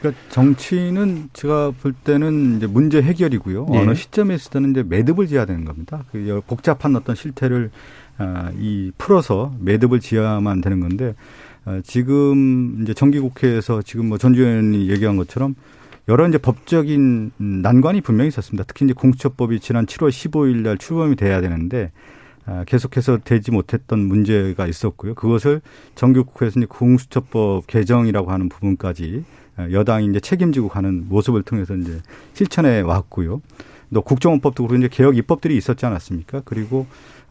그러니까 정치는 제가 볼 때는 이제 문제 해결이고요. 네. 어느 시점에 있을 때는 이제 매듭을 지어야 되는 겁니다. 그 복잡한 어떤 실태를 아, 이 풀어서 매듭을 지어야만 되는 건데 아, 지금 이제 정기국회에서 지금 뭐 전주 의원이 얘기한 것처럼 여러 이제 법적인 난관이 분명히 있었습니다. 특히 이제 공수처법이 지난 7월 15일 날 출범이 돼야 되는데 아, 계속해서 되지 못했던 문제가 있었고요. 그것을 정기국회에서 이제 공수처법 개정이라고 하는 부분까지 여당이 이제 책임지고 가는 모습을 통해서 이제 실천해 왔고요. 또 국정원법도 그리고 이제 개혁 입법들이 있었지 않았습니까? 그리고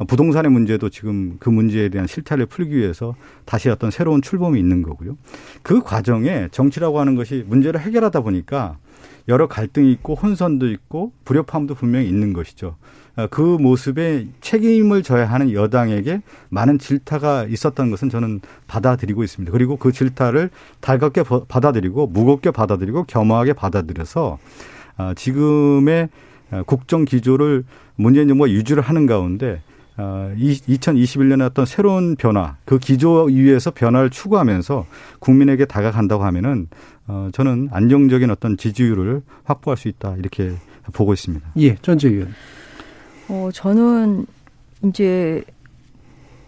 부동산의 문제도 지금 그 문제에 대한 실타를 풀기 위해서 다시 어떤 새로운 출범이 있는 거고요. 그 과정에 정치라고 하는 것이 문제를 해결하다 보니까 여러 갈등이 있고 혼선도 있고 불협화음도 분명히 있는 것이죠. 어, 그 모습에 책임을 져야 하는 여당에게 많은 질타가 있었던 것은 저는 받아들이고 있습니다. 그리고 그 질타를 달갑게 받아들이고 무겁게 받아들이고 겸허하게 받아들여서 어, 지금의 어, 국정 기조를 문재인 정부가 유지를 하는 가운데 2021년에 어떤 새로운 변화, 그 기조 위에서 변화를 추구하면서 국민에게 다가간다고 하면은 저는 안정적인 어떤 지지율을 확보할 수 있다 이렇게 보고 있습니다. 예, 전재 의원. 어, 저는 이제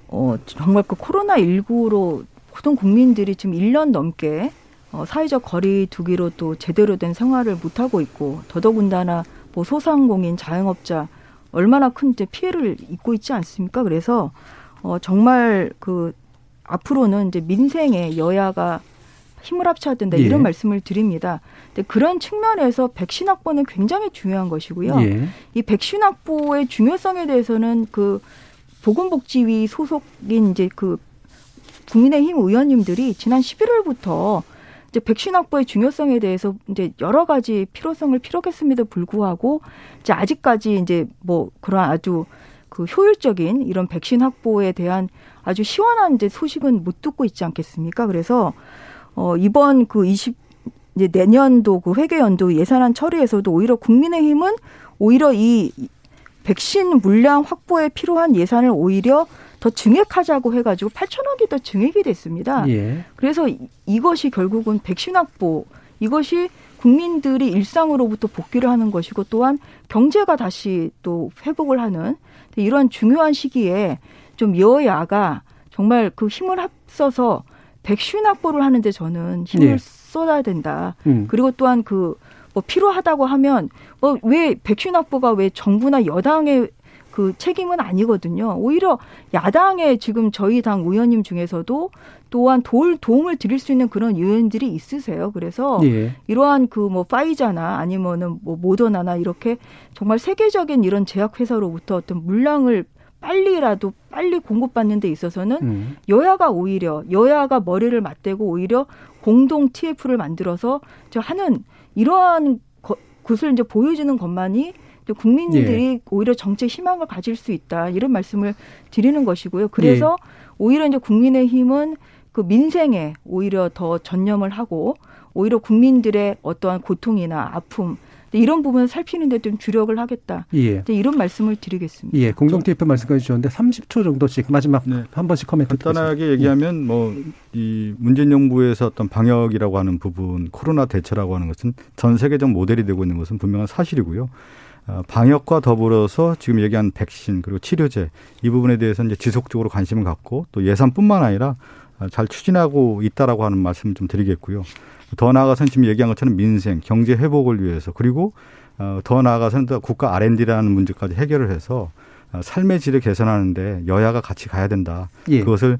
어, 정말 그 코로나 19로 모든 국민들이 지금 1년 넘게 어, 사회적 거리 두기로 또 제대로 된 생활을 못 하고 있고 더더군다나 뭐 소상공인, 자영업자 얼마나 큰 이제 피해를 입고 있지 않습니까? 그래서 어 정말 그 앞으로는 이제 민생에 여야가 힘을 합쳐야 된다 이런 예. 말씀을 드립니다. 근데 그런 측면에서 백신 확보는 굉장히 중요한 것이고요. 예. 이 백신 확보의 중요성에 대해서는 그 보건복지위 소속인 이제 그 국민의힘 의원님들이 지난 11월부터 이제 백신 확보의 중요성에 대해서 이제 여러 가지 필요성을 피력했음에도 불구하고 이제 아직까지 이제 뭐 그런 아주 그 효율적인 이런 백신 확보에 대한 아주 시원한 이제 소식은 못 듣고 있지 않겠습니까? 그래서 어 이번 그 20, 이제 내년도 그 회계연도 예산안 처리에서도 오히려 국민의힘은 오히려 이 백신 물량 확보에 필요한 예산을 오히려 더 증액하자고 해가지고 8천억이 더 증액이 됐습니다. 예. 그래서 이- 이것이 결국은 백신 확보 이것이 국민들이 일상으로부터 복귀를 하는 것이고 또한 경제가 다시 또 회복을 하는 이런 중요한 시기에 좀 여야가 정말 그 힘을 합쳐서 백신 확보를 하는데 저는 힘을 예. 쏟아야 된다. 음. 그리고 또한 그 뭐 필요하다고 하면 뭐 왜 백신 확보가 왜 정부나 여당의 그 책임은 아니거든요. 오히려 야당의 지금 저희 당 의원님 중에서도 또한 도울, 도움을 드릴 수 있는 그런 의원들이 있으세요. 그래서 예. 이러한 그 뭐 파이자나 아니면은 뭐 모더나나 이렇게 정말 세계적인 이런 제약 회사로부터 어떤 물량을 빨리라도 빨리 공급받는 데 있어서는 음. 여야가 오히려 여야가 머리를 맞대고 오히려 공동 TF를 만들어서 저 하는 이러한 거- 것을 이제 보여주는 것만이 국민들이 오히려 정책 희망을 가질 수 있다 이런 말씀을 드리는 것이고요. 그래서 오히려 이제 국민의힘은 그 민생에 오히려 더 전념을 하고 오히려 국민들의 어떠한 고통이나 아픔 이런 부분을 살피는데 좀 주력을 하겠다. 예. 이제 이런 말씀을 드리겠습니다. 예, 공동 TF 말씀까지 주셨는데 30초 정도씩 마지막 한 번씩 코멘트 네. 간단하게 얘기하면 뭐이 문재인 정부에서 어떤 방역이라고 하는 부분, 코로나 대처라고 하는 것은 전 세계적 모델이 되고 있는 것은 분명한 사실이고요. 어, 방역과 더불어서 지금 얘기한 백신 그리고 치료제 이 부분에 대해서 이제 지속적으로 관심을 갖고 또 예산뿐만 아니라 어, 잘 추진하고 있다라고 하는 말씀을 좀 드리겠고요. 더 나아가서는 지금 얘기한 것처럼 민생, 경제 회복을 위해서 그리고 어, 더 나아가서는 또 국가 R&D라는 문제까지 해결을 해서 어, 삶의 질을 개선하는데 여야가 같이 가야 된다. 예. 그것을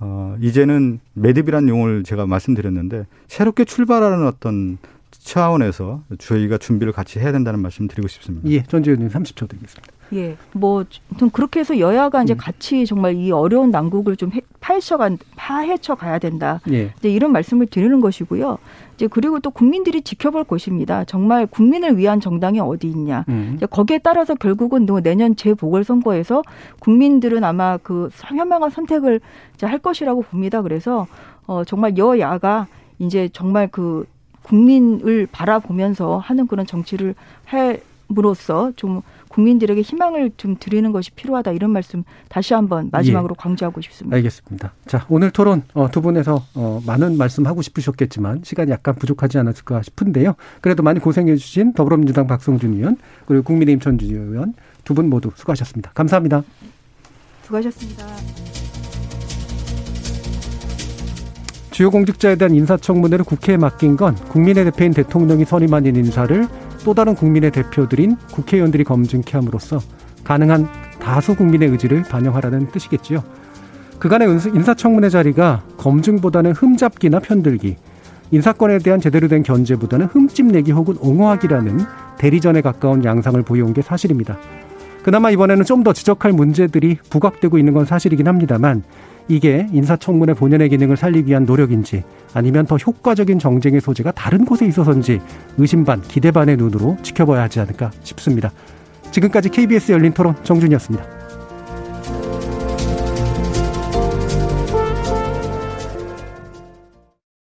어, 이제는 매듭이라는 용어를 제가 말씀드렸는데 새롭게 출발하는 어떤 차원에서 저희가 준비를 같이 해야 된다는 말씀 드리고 싶습니다. 예, 전지현님 30초 드리겠습니다. 예, 뭐, 좀 그렇게 해서 여야가 이제 같이 정말 이 어려운 난국을 좀 해- 파헤쳐가, 파헤쳐 가야 된다. 예. 이제 이런 말씀을 드리는 것이고요. 이제 그리고 또 국민들이 지켜볼 것입니다. 정말 국민을 위한 정당이 어디 있냐. 음. 이제 거기에 따라서 결국은 또 내년 재보궐선거에서 국민들은 아마 그 현명한 선택을 이제 할 것이라고 봅니다. 그래서 어, 정말 여야가 이제 정말 그 국민을 바라보면서 하는 그런 정치를 함으로써 좀 국민들에게 희망을 좀 드리는 것이 필요하다 이런 말씀 다시 한번 마지막으로 강조하고 싶습니다. 알겠습니다. 자, 오늘 토론 어, 두 분에서 어, 많은 말씀 하고 싶으셨겠지만 시간이 약간 부족하지 않았을까 싶은데요. 그래도 많이 고생해 주신 더불어민주당 박성준 의원 그리고 국민의힘 전준희 의원 두 분 모두 수고하셨습니다. 감사합니다. 수고하셨습니다. 주요 공직자에 대한 인사청문회를 국회에 맡긴 건 국민의 대표인 대통령이 선임한 인사를 또 다른 국민의 대표들인 국회의원들이 검증케 함으로써 가능한 다수 국민의 의지를 반영하라는 뜻이겠지요. 그간의 인사- 인사청문회 자리가 검증보다는 흠잡기나 편들기, 인사권에 대한 제대로 된 견제보다는 흠집 내기 혹은 옹호하기라는 대리전에 가까운 양상을 보여온 게 사실입니다. 그나마 이번에는 좀 더 지적할 문제들이 부각되고 있는 건 사실이긴 합니다만 이게 인사청문회 본연의 기능을 살리기 위한 노력인지 아니면 더 효과적인 정쟁의 소재가 다른 곳에 있어서인지 의심 반, 기대 반의 눈으로 지켜봐야 하지 않을까 싶습니다. 지금까지 KBS 열린 토론 정준이었습니다.